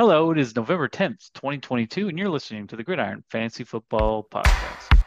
Hello, it is November 10th, 2022, and you're listening to the Gridiron Fantasy Football Podcast.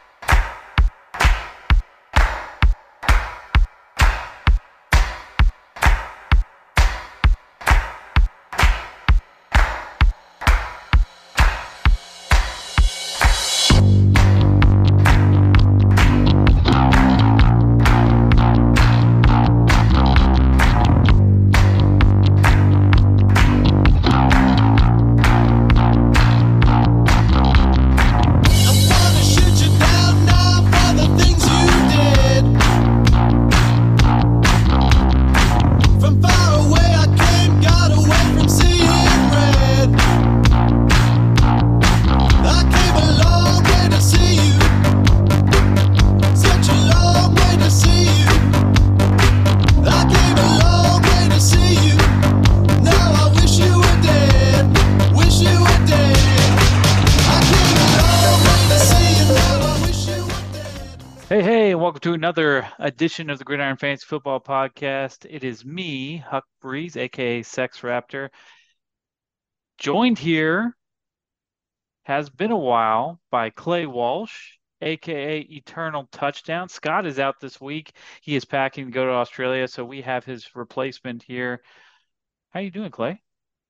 Edition of the Gridiron Fantasy Football Podcast. It is me, Huck Breeze, aka Sex Raptor, joined here, has been a while, by Clay Walsh, aka Eternal Touchdown. Scott is out this week. He is packing to go to Australia, so we have his replacement here. How are you doing, Clay?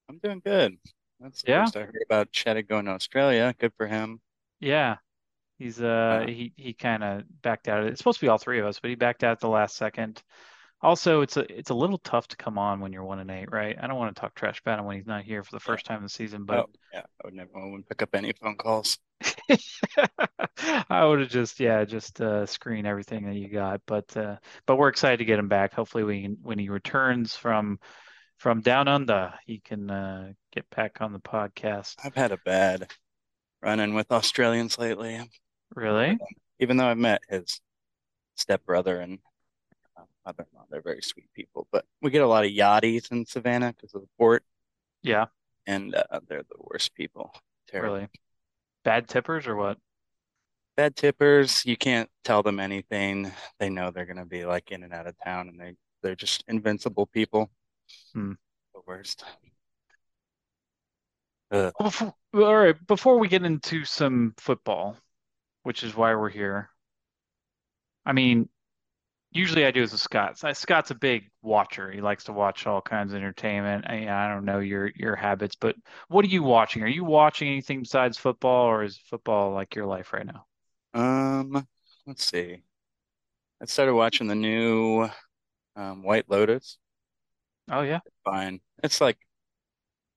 I'm doing good. That's the Yeah? first I heard about Chaddick going to Australia. Good for him. Yeah. He's uh he he kind of backed out. It's supposed to be all three of us, but he backed out at the last second. Also, it's a it's a little tough to come on when you're one and eight, right? I don't want to talk trash about him when he's not here for the first time of the season, but Oh, yeah. I would never I wouldn't pick up any phone calls. I would have just yeah, just uh screen everything that you got. But uh but we're excited to get him back. Hopefully we can when he returns from from down under, he can uh get back on the podcast. I've had a bad run-in with Australians lately. Really? Even though I met his stepbrother and mother-in-law, they're very sweet people. But we get a lot of yachties in Savannah because of the port, Yeah, and uh, they're the worst people. Terrible. really. Bad tippers or what? Bad tippers. You can't tell them anything. They know they're gonna be like in and out of town, and they they're just invincible people. Hmm. The worst. Ugh. Before, all right, before we get into some football, which is why we're here. I mean, usually I do this with Scott. Scott's a big watcher. He likes to watch all kinds of entertainment. I, I don't know your your habits, but what are you watching? Are you watching anything besides football, or is football like your life right now? Um, let's see. I started watching the new um, White Lotus. Oh yeah, Fine. It's like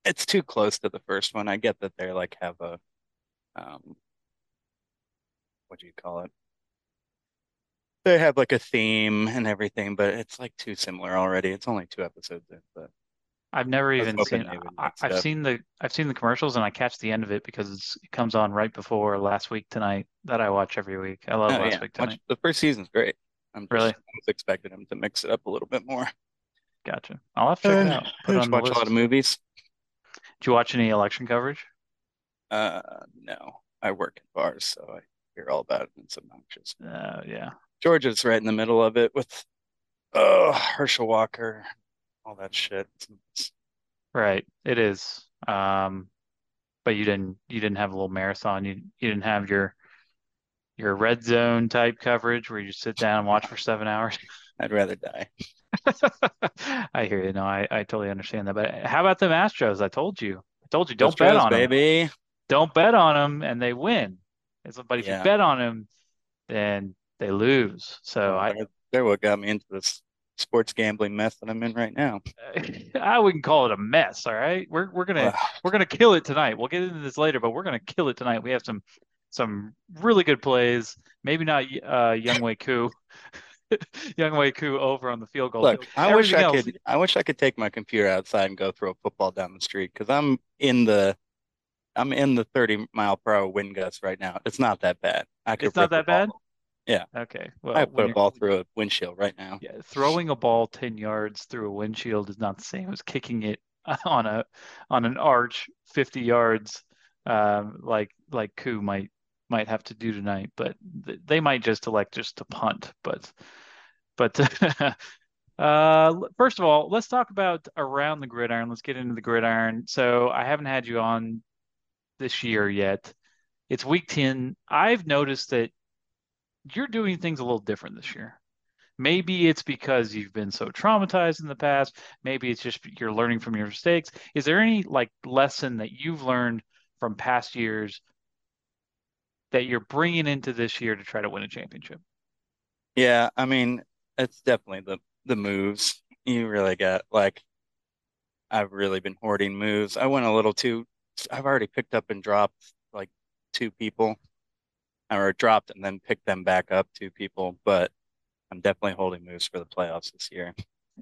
it's too close to the first one. I get that they're like have a um what do you call it? They have like a theme and everything, but it's like too similar already. It's only two episodes in, but I've never even seen. I, it up. seen the I've seen the commercials and I catch the end of it because it's, it comes on right before last week tonight that I watch every week. I love Oh, last yeah. week Watch- the first season's great. I'm just Really? I was expecting them to mix it up a little bit more. Gotcha. I'll have to check it And out. I Put it just watch a lot of movies. Did you watch any election coverage? Uh, no, I work in bars, so I hear all about it. It's obnoxious. Uh, yeah. Georgia's right in the middle of it with, oh, Herschel Walker, all that shit. Right. It is. Um, but you didn't you didn't have a little marathon. You you didn't have your your red zone type coverage where you just sit down and watch for seven hours. I'd rather die. I hear you. No, I, I totally understand that. But how about the Astros? I told you. I told you don't bet Astros, on them. baby. Don't bet on them and they win. But if you Yeah. bet on them, then they lose. So I They're, they're what got me into this sports gambling mess that I'm in right now. I wouldn't call it a mess, all right? We're we're gonna we're gonna kill it tonight. We'll get into this later, but we're gonna kill it tonight. We have some some really good plays. Maybe not uh Younghoe Koo. Younghoe Koo over on the field goal. Look, I wish I else- could. I wish I could take my computer outside and go throw a football down the street because I'm in the, I'm in the 30 mile per hour wind gust right now. It's not that bad. I could It's not that bad? ball. Yeah. Okay. Well, I put a ball through a windshield right now. yeah, throwing a ball 10 yards through a windshield is not the same as kicking it on a on an arch 50 yards um, like like Koo might might have to do tonight, but th- they might just elect just to punt. But but Uh, first of all, let's talk about around the gridiron. Let's get into the gridiron. So I haven't had you on this year yet. It's week 10. I've noticed that you're doing things a little different this year. Maybe it's because you've been so traumatized in the past. Maybe it's just you're learning from your mistakes. Is there any like lesson that you've learned from past years that you're bringing into this year to try to win a championship? Yeah, I mean, it's definitely the the moves. You really got like I've really been hoarding moves. I went a little too. I've already picked up and dropped like two people, or dropped and then picked them back up two people. But I'm definitely holding moves for the playoffs this year.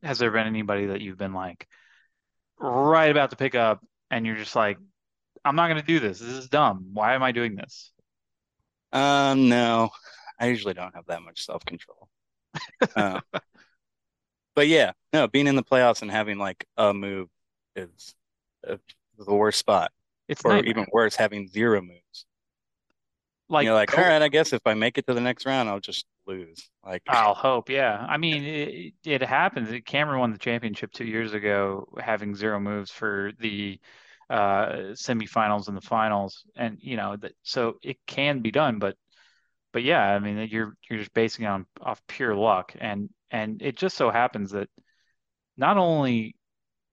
Has there been anybody that you've been like right about to pick up and you're just like, I'm not going to do this. This is dumb. Why am I doing this? Um, no, I usually don't have that much self-control. Uh, but yeah, no, being in the playoffs and having like a move is uh, the worst spot, It's or nightmare. even worse, having zero moves. Like, You're like, co- all right, I guess if I make it to the next round, I'll just lose. Like, I'll hope. Yeah. I mean, it, it happens. Cameron won the championship two years ago, having zero moves for the uh semifinals and the finals. And, you know, that so it can be done, but but yeah, I mean, you're you're just basing it on off pure luck. And and it just so happens that not only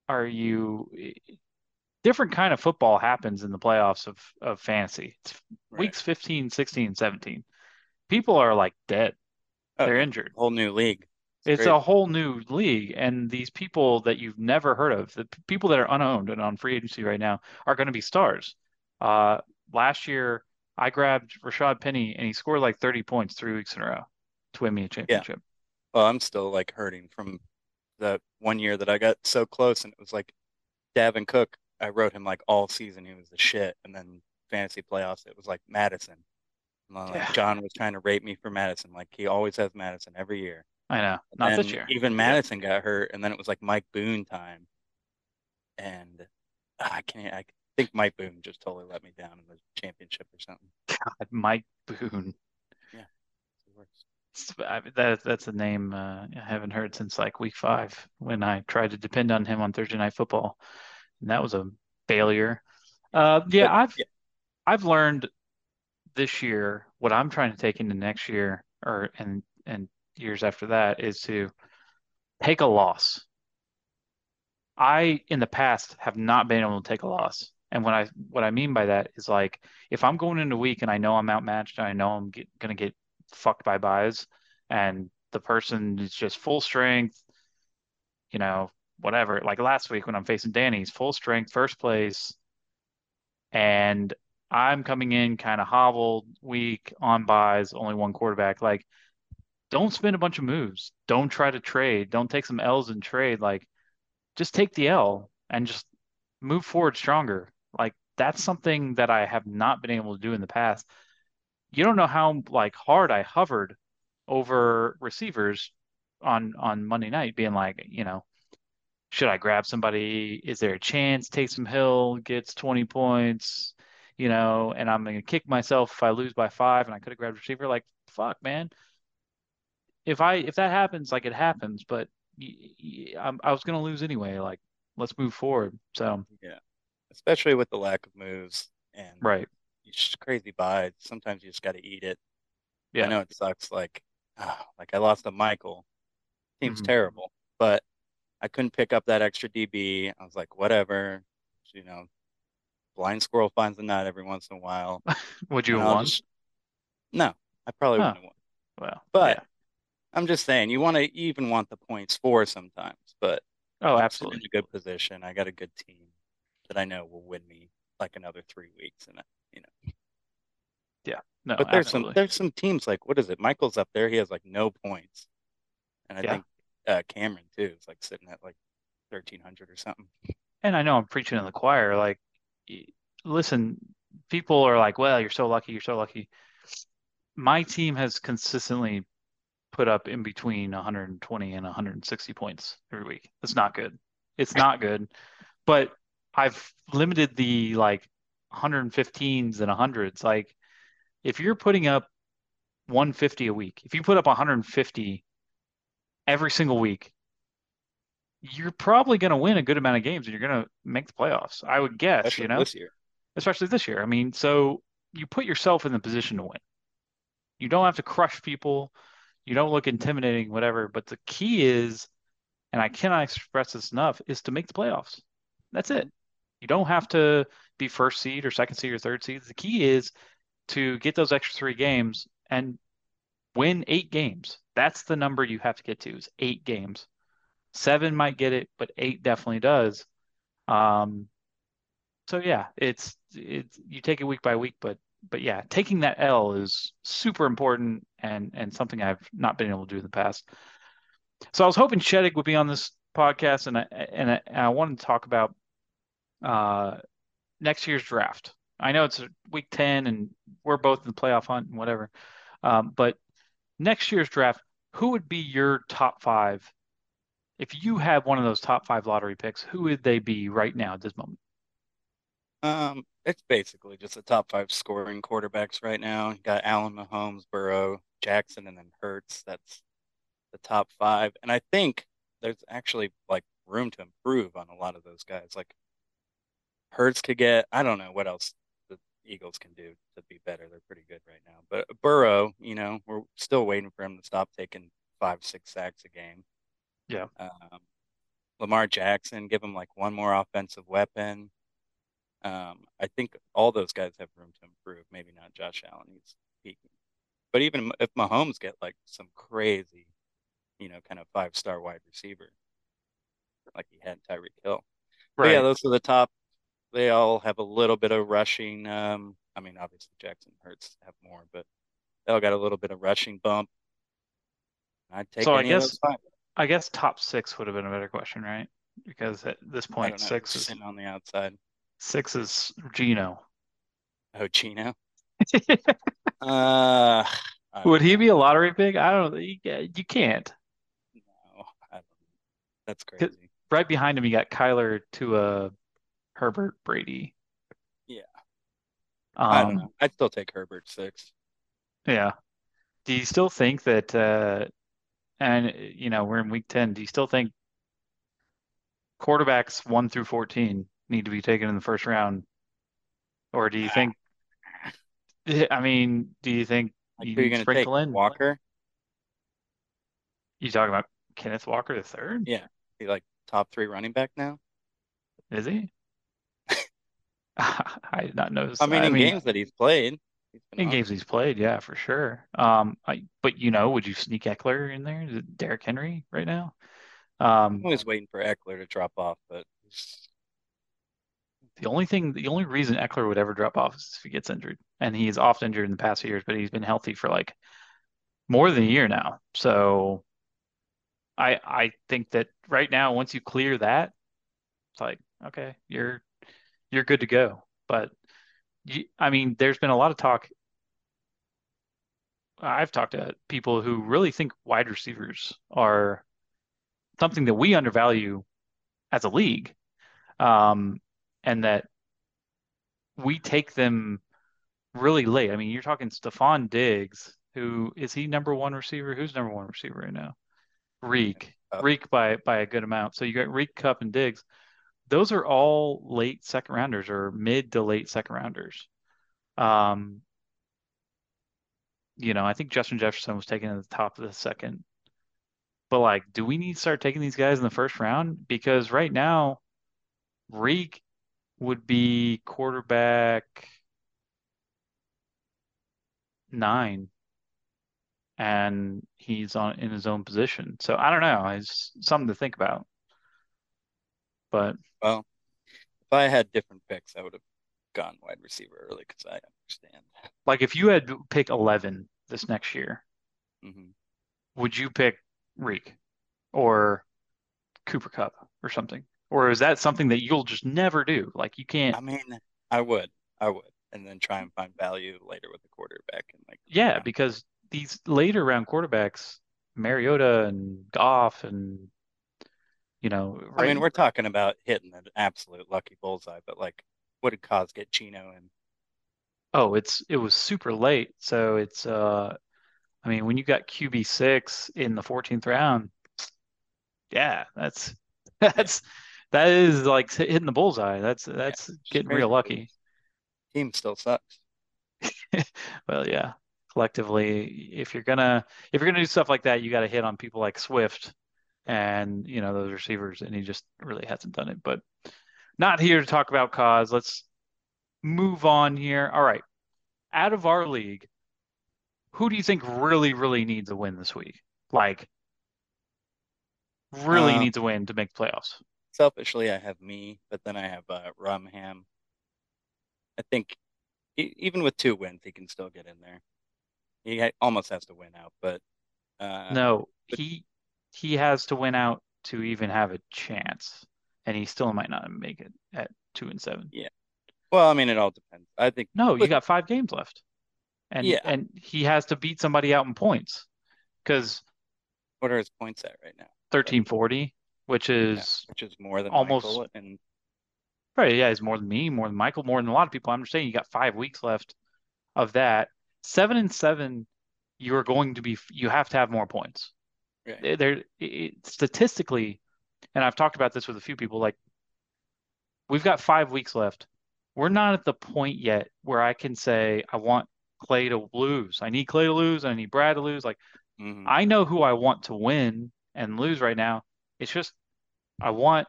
are you different kind of football happens in the playoffs of of fantasy. It's right. weeks 15, 16, 17. People are like dead. Oh, They're yeah, injured. whole new league. It's crazy. a whole new league, and these people that you've never heard of, the people that are unowned and on free agency right now, are going to be stars. Uh, last year, I grabbed Rashad Penny, and he scored like 30 points three weeks in a row to win me a Yeah. championship. Well, I'm still like hurting from that one year that I got so close, and it was like Dalvin Cook. I wrote him like all season. He was the shit, and then fantasy playoffs, it was like Mattison. Like Yeah, John was trying to rate me for Mattison. Like he always has Mattison every year. I know. And Not this year. even Madison got hurt, and then it was like Mike Boone time, and I can't. I think Mike Boone just totally let me down in the championship or something. God, Mike Boone. Yeah, it's the worst. That that's a name uh, I haven't heard since like week five when I tried to depend on him on Thursday Night Football, and that was a failure. Uh, yeah, But I've yeah, I've learned this year what I'm trying to take into next year or and and years after that is to take a loss. I in the past have not been able to take a loss. And what I what I mean by that is like if I'm going into a week and I know I'm outmatched and I know I'm get, gonna get fucked by byes and the person is just full strength, you know, whatever. Like last week when I'm facing Danny's full strength, first place, and I'm coming in kind of hobbled, weak, on byes, only one quarterback. Like, don't spend a bunch of moves. Don't try to trade. Don't take some L's and trade. Like, just take the L and just move forward stronger. Like, that's something that I have not been able to do in the past. You don't know how like hard I hovered over receivers on on Monday night, being like, you know, should I grab somebody? Is there a chance Taysom Hill gets 20 points? You know, and I'm gonna kick myself if I lose by five and I could have grabbed a receiver. Like, fuck, man. If I if that happens, like it happens, but I'm, I was gonna lose anyway. Like, let's move forward. So, yeah, especially with the lack of moves and right. it's just crazy byes. Sometimes you just got to eat it. Yeah. I know it sucks. Like, ah, like I lost to Michael. Team's hmm terrible, but I couldn't pick up that extra DB. I was like, whatever, you know, blind squirrel finds a nut every once in a while, Would you and have won? just no, I probably Huh. wouldn't have won. Well, But yeah. I'm just saying, you want to even want the points for sometimes. But Oh, I'm sitting in absolutely. a good position. I got a good team that I know will win me like another three weeks, and uh, you know. Yeah. No, But there's some there's some teams like what is it? Michael's up there. He has like no points, and I Yeah. think uh, Cameron too It's like sitting at like 1300 or something. And I know I'm preaching in the choir. Like, listen, people are like, well, you're so lucky. You're so lucky. My team has consistently put up in between 120 and 160 points every week. It's not good. It's not good. But I've limited the like 115s and 100s. Like, if you're putting up 150 a week, if you put up 150 every single week, you're probably going to win a good amount of games and you're going to make the playoffs. I would guess, especially you know, this year. especially this year. I mean, so you put yourself in the position to win. You don't have to crush people. You don't look intimidating, whatever. But the key is, and I cannot express this enough, is to make the playoffs. That's it. You don't have to be first seed or second seed or third seed. The key is to get those extra three games and win eight games. That's the number you have to get to is eight games. Seven might get it, but eight definitely does. Um, so yeah, it's it's you take it week by week, but but yeah, taking that L is super important and and something I've not been able to do in the past. So I was hoping Sheddick would be on this podcast, and I and I, and I wanted to talk about uh, next year's draft. I know it's week ten, and we're both in the playoff hunt and whatever. Um, but next year's draft, who would be your top five? If you had one of those top five lottery picks, who would they be right now at this moment? Um, it's basically just the top five scoring quarterbacks right now. You got Allen, Mahomes, Burrow, Jackson, and then Hurts. That's the top five. And I think there's actually like room to improve on a lot of those guys. Like Hurts could get, I don't know what else Eagles can do to be better. They're pretty good right now. But Burrow, you know, we're still waiting for him to stop taking five, six sacks a game. Yeah. Um, Lamar Jackson, give him like one more offensive weapon. Um, I think all those guys have room to improve. Maybe not Josh Allen. He's peaking. But even if Mahomes get like some crazy, you know, kind of five star wide receiver, like he had Tyreek Hill. But yeah, those are the top. They all have a little bit of rushing. Um, I mean, obviously Jackson Hurts have more, but they all got a little bit of rushing bump. I'd take So I guess. I guess top six would have been a better question, right? Because at this point, six is on the outside. six is Geno. Oh, Geno. Uh, Would he be a lottery pick? I don't know. You, you can't. No, I don't. That's crazy. Right behind him, you got Kyler to uh, Herbert Brady. Yeah. I don't Um, know. I'd still take Herbert six. yeah. Do you still think that, uh, and you know, we're in week 10, do you still think quarterbacks one through 14 need to be taken in the first round? Or do you think, I mean, do you think Like, you are need to gonna sprinkle take? in? Walker? You talking about Kenneth Walker the third? Yeah. He like top three running back now. Is he? I did not notice. I mean, in mean, games that he's played, he's in games he's played, yeah, for sure. Um, I, but you know, would you sneak Ekeler in there? it Derrick Henry right now? I'm Um, always waiting for Ekeler to drop off, but the only thing, the only reason Ekeler would ever drop off is if he gets injured, and he's often injured in the past few years, but he's been healthy for like more than a year now. So I, I think that right now, once you clear that, it's like, okay, you're, you're good to go. But you, I mean, there's been a lot of talk. I've talked to people who really think wide receivers are something that we undervalue as a league, um, and that we take them really late. I mean, you're talking Stefon Diggs, who is he number one receiver? Who's number one receiver right now? Reek. Reek by by a good amount. So you got Reek, Kupp, and Diggs. Those are all late second rounders or mid to late second rounders. Um, you know, I think Justin Jefferson was taken at the top of the second. But like, do we need to start taking these guys in the first round? Because right now, Reek would be quarterback nine, and he's on in his own position. So I don't know. It's something to think about. But well, if I had different picks, I would have gone wide receiver early because I understand. like, if you had pick 11 this next year, hmm would you pick Reek or Cooper Kupp or something? Or is that something that you'll just never do? Like, you can't. I mean, I would, I would, and then try and find value later with the quarterback and like Yeah, because these later round quarterbacks, Mariota and Goff and you know, I mean, we're talking about hitting an absolute lucky bullseye, but like, what did Cos get Geno and Oh, it's it was super late. So it's uh I mean, when you got QB six in the 14th round, yeah, that's That's that is like hitting the bullseye. That's that's It's getting real lucky. Team still sucks. Well, yeah. Collectively, if you're gonna if you're gonna do stuff like that, you got to hit on people like Swift and you know those receivers, and he just really hasn't done it. But not here to talk about cause. Let's move on here. All right. Out of our league, who do you think really, really needs a win this week? Like, really Uh, needs a win to make the playoffs. Selfishly, I have me, but then I have uh, Rumham. I think e even with two wins, he can still get in there. He ha almost has to win out, but uh, No, but he he has to win out to even have a chance, and he still might not make it at two and seven. yeah. Well, I mean, it all depends. I think No, you got five games left, and yeah. and he has to beat somebody out in points because What are his points at right now? Like, 1340, which yeah, is which is more than almost Michael, and right. Yeah, he's more than me, more than Michael, more than a lot of people. I'm just saying you got five weeks left of that. Seven and seven, you are going to be. You have to have more points. Right. There- it, statistically, and I've talked about this with a few people. Like we've got five weeks left. We're not at the point yet where I can say I want Clay to lose. I need Clay to lose. I need Brad to lose. Like hmm I know who I want to win and lose right now. It's just I want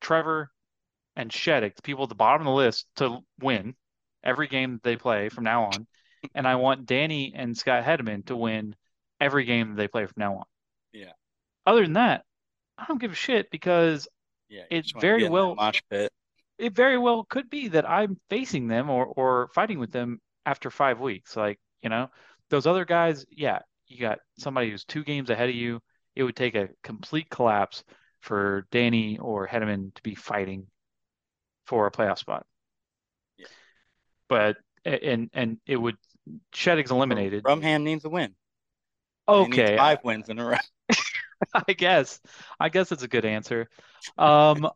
Trevor and Sheddick, the people at the bottom of the list, to win every game that they play from now on. And I want Danny and Scott Hedman to win every game that they play from now on. Yeah, Other than that, I don't give a shit because yeah. You it just want to very get in that well it very well could be that I'm facing them or or fighting with them after five weeks. Like, you know, those other guys, yeah, you got somebody who's two games ahead of you. It would take a complete collapse for Danny or Hedman to be fighting for a playoff spot. Yeah. But and and it would Sheddick's But eliminated. Rumham needs a win. And he needs Okay, I, five wins in a row. I guess. I guess it's a good answer. Um,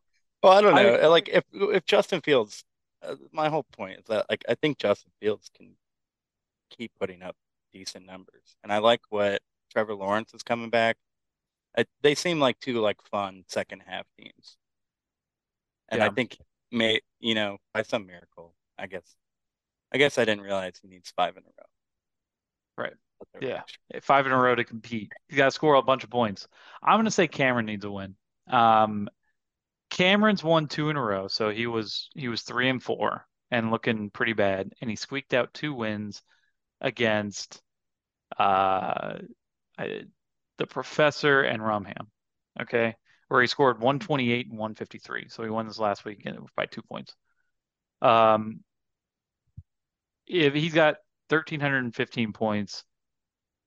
Well, I don't I know. Like if if Justin Fields, uh, my whole point is that like I think Justin Fields can keep putting up decent numbers, and I like what Trevor Lawrence is coming back. I, they seem like two like fun second half teams, and I think may you know by some miracle, I guess I guess I didn't realize he needs five in a row. Right. Yeah. Five in a row to compete. You got to score a bunch of points. I'm going to say Cameron needs a win. Um, Cameron's won two in a row, so he was he was three and four and looking pretty bad, and he squeaked out two wins against uh I- the professor and Rumham. Okay, where he scored 128 and 153, so he won this last week by two points. Um, if he's got 1,315 points,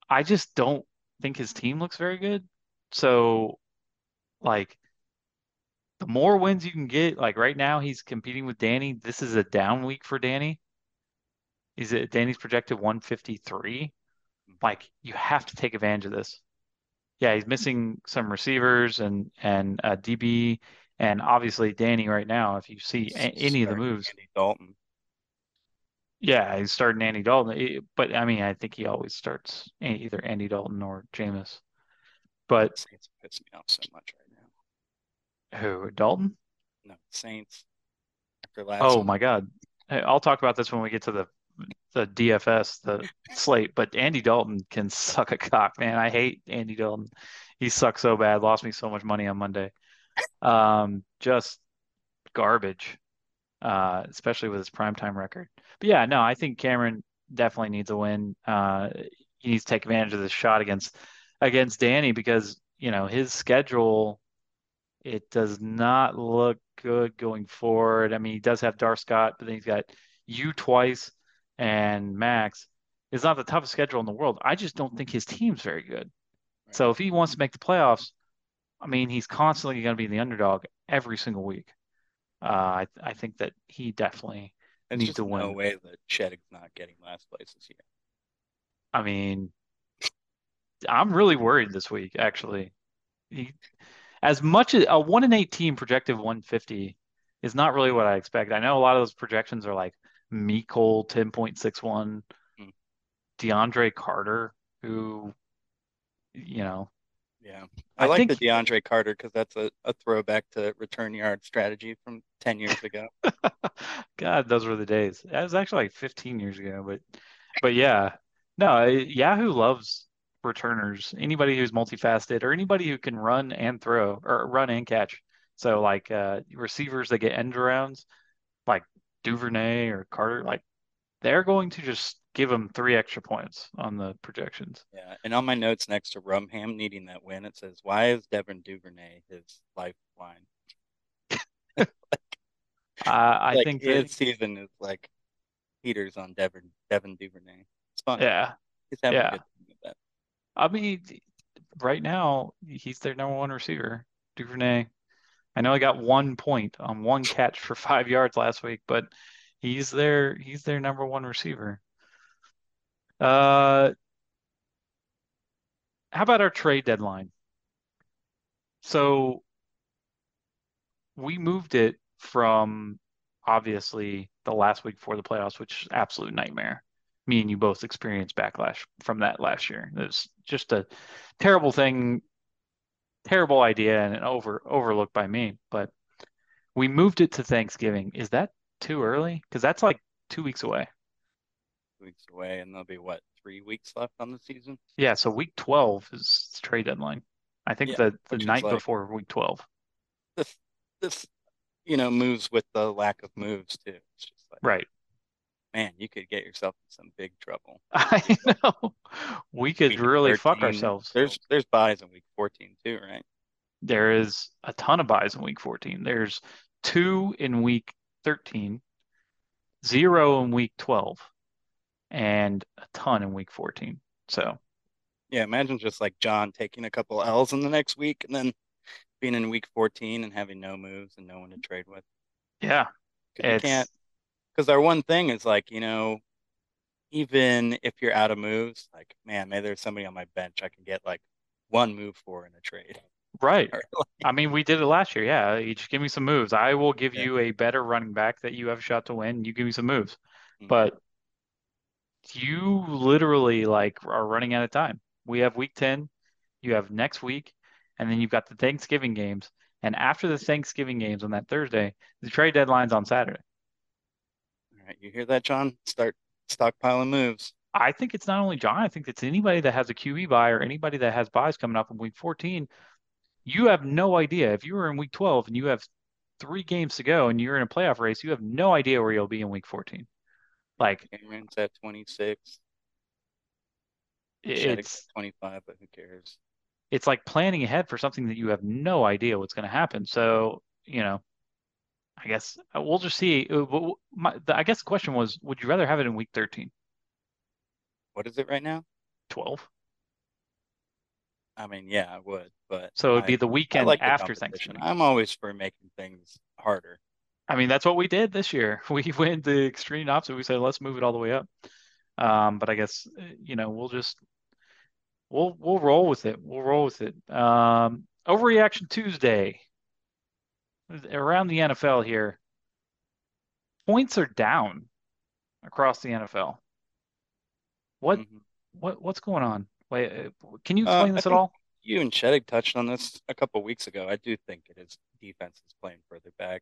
I just don't think his team looks very good. So, like, the more wins you can get, like right now he's competing with Danny. This is a down week for Danny. Is it Danny's projected 153. Like, you have to take advantage of this. Yeah, he's missing some receivers and and uh, DB, and obviously Danny right now. If you see a- any of the moves, Andy Dalton. Yeah, he's starting Andy Dalton. But I mean, I think he always starts either Andy Dalton or Jameis. But Saints piss me off so much right now. who, Dalton? No, Saints after last Oh week. my God. Hey, I'll talk about this when we get to the the DFS, the slate. But Andy Dalton can suck a cock, man. I hate Andy Dalton. He sucks so bad. Lost me so much money on Monday. Um, just garbage. Uh, especially with his primetime record. But yeah, no, I think Cameron definitely needs a win. Uh, he needs to take advantage of this shot against against Danny because you know his schedule it does not look good going forward. I mean, he does have Dar Scott, but then he's got you twice and Max. It's not the toughest schedule in the world. I just don't think his team's very good. So if he wants to make the playoffs, I mean, he's constantly going to be the underdog every single week. Uh, I I think that he definitely needs to no win. way that Sheddick's not getting last place this year. I mean, I'm really worried this week, actually. He, as much as a one in eight team projected 150 is not really what I expect. I know a lot of those projections are like Mecole 10.61, Hmm. DeAndre Carter, who, you know, Yeah. I, I like think the DeAndre Carter because that's a, a throwback to return yard strategy from 10 years ago. God, those were the days. That was actually like 15 years ago, but but yeah. No, Yahoo loves returners. Anybody who's multifaceted or anybody who can run and throw or run and catch. So like uh receivers that get end arounds, like Duvernay or Carter, like they're going to just give them three extra points on the projections. Yeah. And on my notes next to Rumham needing that win, it says, Why is Devin Duvernay his lifeline? Uh, I Like think his that season is like Peters on Devin Devin Duvernay. It's fun. yeah, He's having a yeah. good time with that. I mean, right now he's their number one receiver, Duvernay. I know I got one point on one catch for five yards last week, but he's their he's their number one receiver. Uh, how about our trade deadline? So we moved it from obviously the last week before the playoffs, which is absolute nightmare. Me and you both experienced backlash from that last year. It was just a terrible thing, terrible idea, and an over overlooked by me. But we moved it to Thanksgiving. Is that too early? Because that's like two weeks away. Weeks away, and there'll be what, three weeks left on the season? Yeah, so week 12 is trade deadline. I think Yeah, the the night like- before week 12. This this you know moves with the lack of moves too. It's just like Right. man, you could get yourself in some big trouble. I know. We could Week really fuck ourselves. There's there's byes in week 14 too, right? There is a ton of byes in week 14. There's two in week 13, zero in week 12, and a ton in week 14. So, Yeah, imagine just like John taking a couple L's in the next week and then being in week 14 and having no moves and no one to trade with. yeah, 'Cause you can't because our one thing is like, you know, even if you're out of moves, like, man, maybe there's somebody on my bench I can get like one move for in a trade. right. I mean, we did it last year. Yeah, you just give me some moves. I will give Yeah. you a better running back that you have a shot to win. You give me some moves. Mhm. But you literally like are running out of time. We have week 10, you have next week, and then you've got the Thanksgiving games. And after the Thanksgiving games on that Thursday, the trade deadline's on Saturday. All right, you hear that, John? Start stockpiling moves. I think it's not only John, I think it's anybody that has a QE bye or anybody that has byes coming up in week 14. You have no idea. If you were in week 12 and you have three games to go and you're in a playoff race, you have no idea where you'll be in week 14. Like Cameron's at 26. It's 25, but who cares? it's like planning ahead for something that you have no idea what's going to happen. So, you know, I guess uh, we'll just see. Uh, My, the, I guess the question was, would you rather have it in week 13, What is it right now? 12? I mean, yeah, I would, but So it'd I, be the weekend like after. Thanksgiving. I'm always for making things harder. I mean, that's what we did this year. We went the extreme opposite. We said, let's move it all the way up. Um, but I guess, uh, you know, we'll just we'll we'll roll with it. We'll roll with it. Um, Overreaction Tuesday around the NFL here. Points are down across the NFL. What Mhm. what what's going on? Wait, uh, can you Uh, explain I this at all? you and Cheddick touched on this a couple weeks ago. I do think it is defense is playing further back.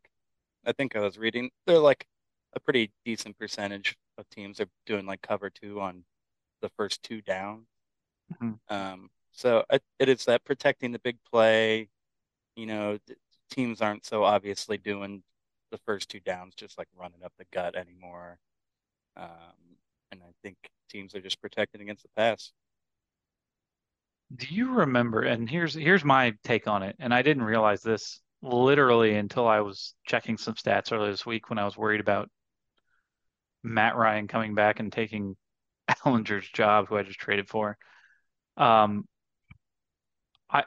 I think I was reading they're like a pretty decent percentage of teams are doing like cover two on the first two down. Mhm. Um, so it, it is that protecting the big play. You know, teams aren't so obviously doing the first two downs, just like running up the gut anymore. Um, and I think teams are just protecting against the pass. Do you remember? And here's here's my take on it. And I didn't realize this literally until I was checking some stats earlier this week when I was worried about Matt Ryan coming back and taking Ehlinger's job, who I just traded for. Um, I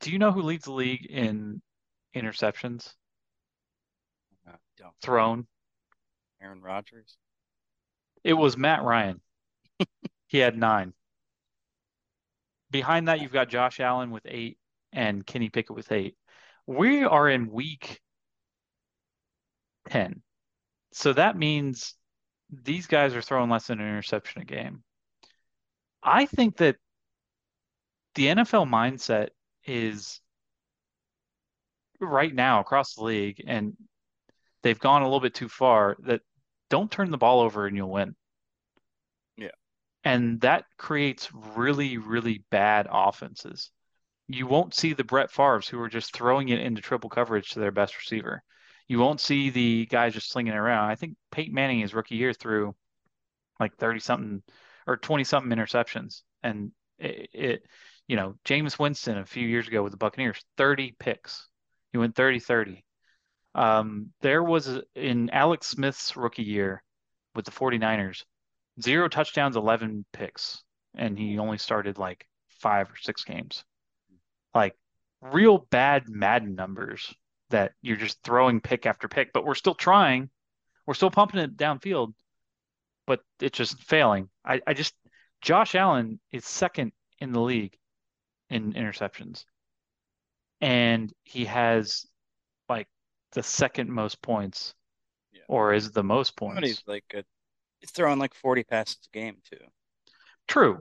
do you know who leads the league in interceptions don't thrown? Aaron Rodgers. It was Matt Ryan. He had nine. Behind that, you've got Josh Allen with eight and Kenny Pickett with eight. We are in week 10. So that means these guys are throwing less than an interception a game. I think that the NFL mindset is right now across the league, and they've gone a little bit too far that don't turn the ball over and you'll win. Yeah. And that creates really, really bad offenses. You won't see the Brett Favres who are just throwing it into triple coverage to their best receiver. You won't see the guys just slinging it around. I think Peyton Manning his rookie year threw like 30 something or 20 something interceptions. And it, it, you know, Jameis Winston a few years ago with the Buccaneers, 30 picks. He went 30 30. Um, there was in Alex Smith's rookie year with the 49ers, zero touchdowns, 11 picks. And he only started like five or six games. Like real bad Madden numbers that you're just throwing pick after pick, but we're still trying. We're still pumping it downfield, but it's just failing. I, I just Josh Allen is second in the league in interceptions. And he has like the second most points, Yeah. or is the most points. Somebody's like a, he's throwing like 40 passes a game too. True,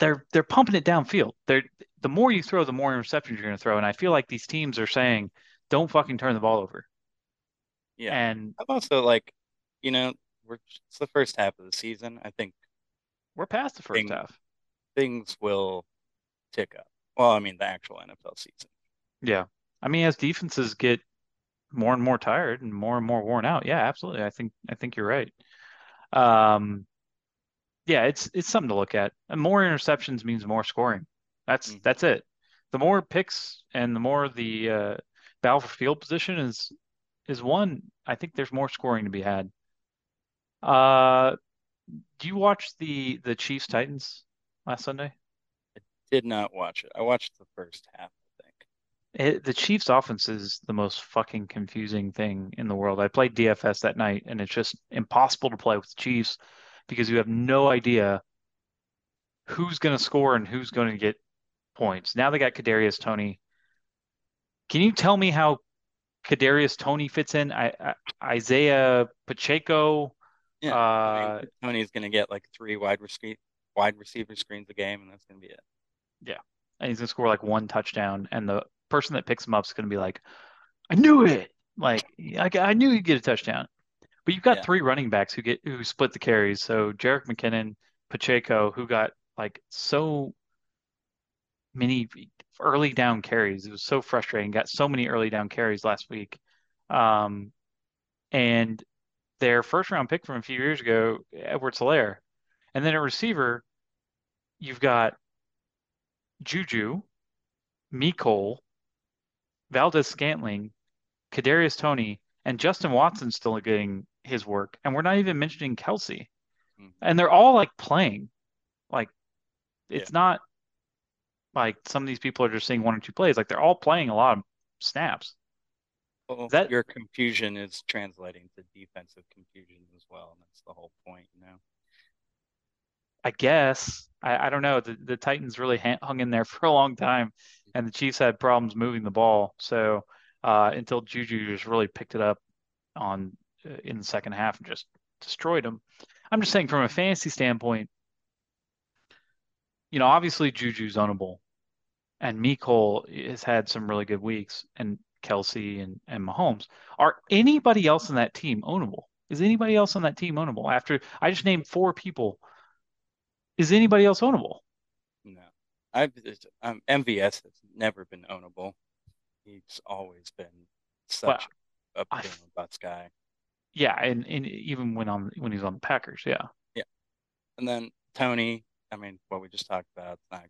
they're they're pumping it downfield. They're the more you throw, the more interceptions you're going to throw. And I feel like these teams are saying, "Don't fucking turn the ball over." Yeah. And I'm also like, you know, we're it's the first half of the season. I think we're past the first Thing- half. things will tick up. Well, I mean the actual NFL season. Yeah, I mean, as defenses get more and more tired and more and more worn out, yeah, absolutely. I think I think you're right. Um, yeah, it's it's something to look at. And more interceptions means more scoring. That's Mhm. that's it. The more picks and the more the uh, battle for field position is is one. I think there's more scoring to be had. Uh, do you watch the the Chiefs Titans last Sunday? I did not watch it. I watched the first half, I think. It, the Chiefs offense is the most fucking confusing thing in the world. I played DFS that night and it's just impossible to play with the Chiefs because you have no idea who's going to score and who's going to get points. Now they got Kadarius Toney. Can you tell me how Kadarius Toney fits in? I, I Isaiah Pacheco, Yeah. I uh, mean, Toney's gonna get like three wide receiver wide receiver screens a game, and that's gonna be it. Yeah, and he's gonna score like one touchdown, and the person that picks him up is gonna be like, "I knew it! Like I, I knew he'd get a touchdown." But you've got Yeah. three running backs who get who split the carries. So Jerick McKinnon, Pacheco, who got like so many early down carries. It was so frustrating. Got so many early down carries last week. Um, and their first round pick from a few years ago, Edwards-Helaire. And then a receiver, you've got Juju, Mecole, Valdes-Scantling, Kadarius Toney, and Justin Watson still getting his work. And we're not even mentioning Kelce. Mhm. And they're all like playing. Like it's not like some of these people are just seeing one or two plays. Like they're all playing a lot of snaps. Well, That- your confusion is translating to defensive confusion as well, and that's the whole point, you know. I guess. I, I don't know. The the Titans really ha hung in there for a long time, and the Chiefs had problems moving the ball. So uh, until Juju just really picked it up on in the second half and just destroyed them. I'm just saying from a fantasy standpoint, you know, obviously Juju's ownable, and Mecole has had some really good weeks, and Kelce and and Mahomes. Are anybody else in that team ownable? Is anybody else on that team ownable? After I just named four people, is anybody else ownable? No, I've um, MVS has never been ownable. He's always been such a pain f- in butts guy. Yeah, and, and even when on when he's on the Packers, yeah. Yeah. And then Toney, I mean, what we just talked about, it's not,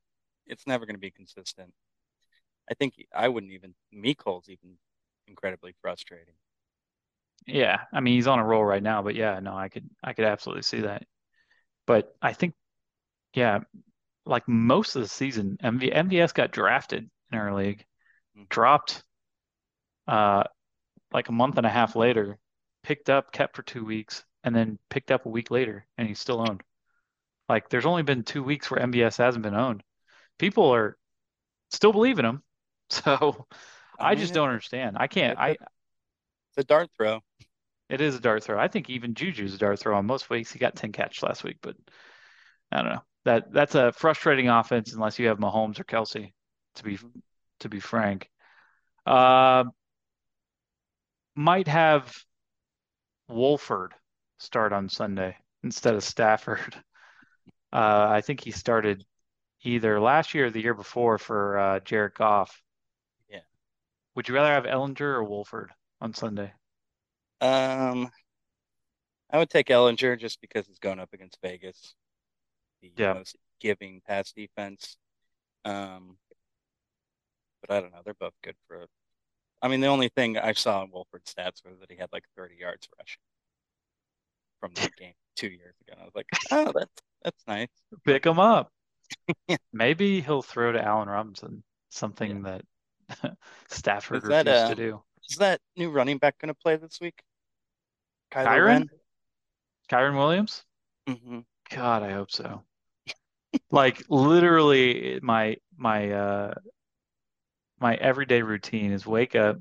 it's never going to be consistent. I think I wouldn't even, Mecole's even incredibly frustrating. Yeah, I mean he's on a roll right now, but yeah, no, I could I could absolutely see that. But I think, yeah, like most of the season, MV, MVS got drafted in our league, Mhm. dropped uh like a month and a half later, picked up, kept for two weeks, and then picked up a week later, and he's still owned. Like there's only been two weeks where MVS hasn't been owned. People are still believing him, so I, mean, just don't understand. I can't. I It's a dart throw. It is a dart throw. I think even Juju's a dart throw on most weeks. He got 10 catch last week, but I don't know. That that's a frustrating offense unless you have Mahomes or Kelce, to be to be frank. Uh, might have Wolford start on Sunday instead of Stafford. Uh, I think he started either last year or the year before for uh, Jared Goff. Yeah. Would you rather have Ehlinger or Wolford on Sunday? Um, I would take Ehlinger just because he's going up against Vegas, the Yeah. most giving pass defense. Um, but I don't know. They're both good for. I mean, the only thing I saw in Wolford's stats was that he had like 30 yards rushing from that game two years ago. And I was like, oh, that's that's nice. Pick him up. Yeah. Maybe he'll throw to Allen Robinson, something that Stafford Is that, refused uh, to do. Is that new running back going to play this week? Kylo Kyren? Kyren Williams? hmm God, I hope so. Like literally my my uh my everyday routine is wake up,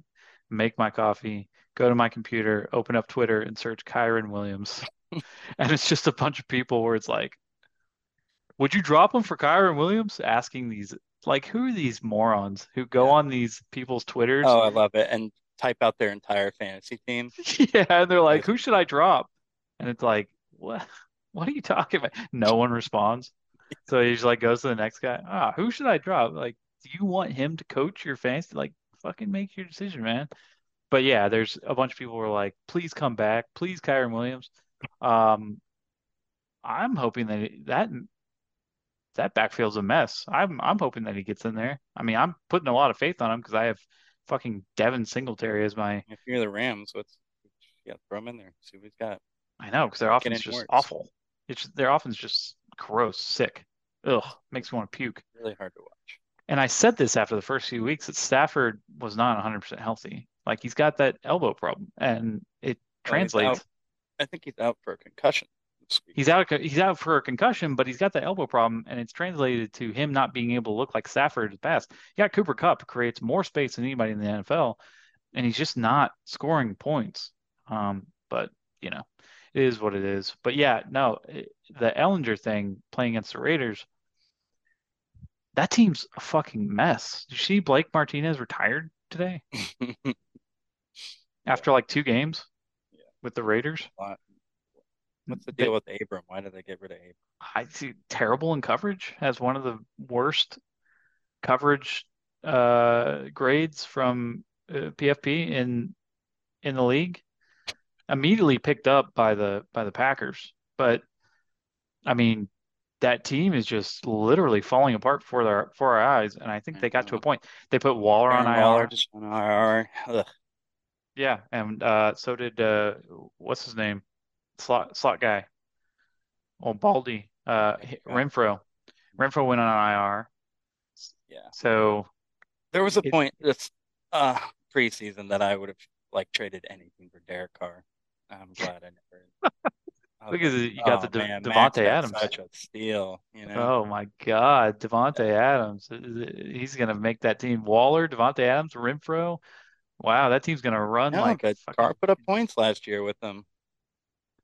make my coffee, go to my computer, open up Twitter and search Kyren Williams. And it's just a bunch of people where it's like, would you drop him for Kyren Williams? Asking these like who are these morons who go on these people's Twitters? Oh, I love it. And type out their entire fantasy team. Yeah, and they're like, who should I drop? And it's like, what? What are you talking about? No one responds. So he just like goes to the next guy. Ah, who should I drop? Like, you want him to coach your fantasy? Like, fucking make your decision, man. But yeah, there's a bunch of people who are like, please come back, please, Kyren Williams. Um, I'm hoping that that that backfield's a mess. I'm I'm hoping that he gets in there. I mean, I'm putting a lot of faith on him because I have fucking Devin Singletary as my If you're the Rams, what's yeah, throw him in there. See what he's got. I know because their offense is just worse. awful. It's their offense is just gross, sick. Ugh, makes me want to puke. Really hard to watch. And I said this after the first few weeks that Stafford was not 100% healthy. Like he's got that elbow problem, and it Well, translates. I think he's out for a concussion. He's out. He's out for a concussion, but he's got that elbow problem, and it's translated to him not being able to look like Stafford at best. You got Cooper Kupp creates more space than anybody in the NFL, and he's just not scoring points. Um, but you know, it is what it is. But yeah, no, it- the Ehlinger thing playing against the Raiders, that team's a fucking mess. Did you see Blake Martinez retired today after like two games Yeah. with the Raiders? What's the They- deal with Abram? Why did they get rid of Abram? I see terrible in coverage, has one of the worst coverage uh, grades from uh, PFP in in the league. Immediately picked up by the by the Packers, but I mean that team is just literally falling apart for their before our eyes. And I think I they got to a point. They put Waller on Darren Waller IR. just on IR. Ugh. Yeah, and uh, so did uh, what's his name? Slot slot guy. Oh, Baldy. Uh. Renfrow. Renfrow went on IR. Yeah. So There was a It- point this uh preseason that I would have like traded anything for Derek Carr. I'm glad I never. Was Because like, you got oh, the De- man, Davante Adams. such a steal, you know. Oh my God, Davante Adams. He's gonna make that team. Waller, Davante Adams, Renfrow. Wow, that team's gonna run No, like but fucking Carr put up points last year with them.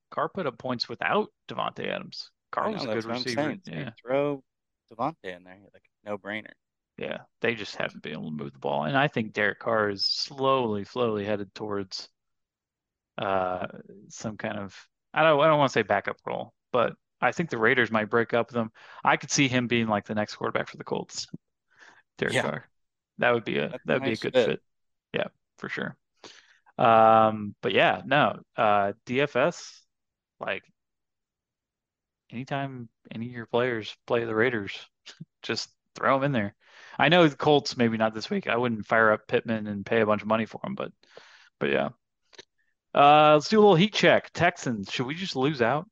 Carr put up points without Davante Adams. Carr I was know, a good receiver. saying. So you Yeah, throw Davante in there, like no brainer. yeah. They just haven't been able to move the ball, and I think Derek Carr is slowly, slowly headed towards uh some kind of I don't I don't want to say backup role, but I think the Raiders might break up with him. I could see him being like the next quarterback for the Colts. Derek Yeah. Carr. That would be a That's that would be a good fit. fit. Yeah, for sure. Um, but yeah, no, uh DFS, like anytime any of your players play the Raiders, just throw them in there. I know the Colts maybe not this week. I wouldn't fire up Pittman and pay a bunch of money for him, but but yeah. Uh, let's do a little heat check. Texans, should we just lose out?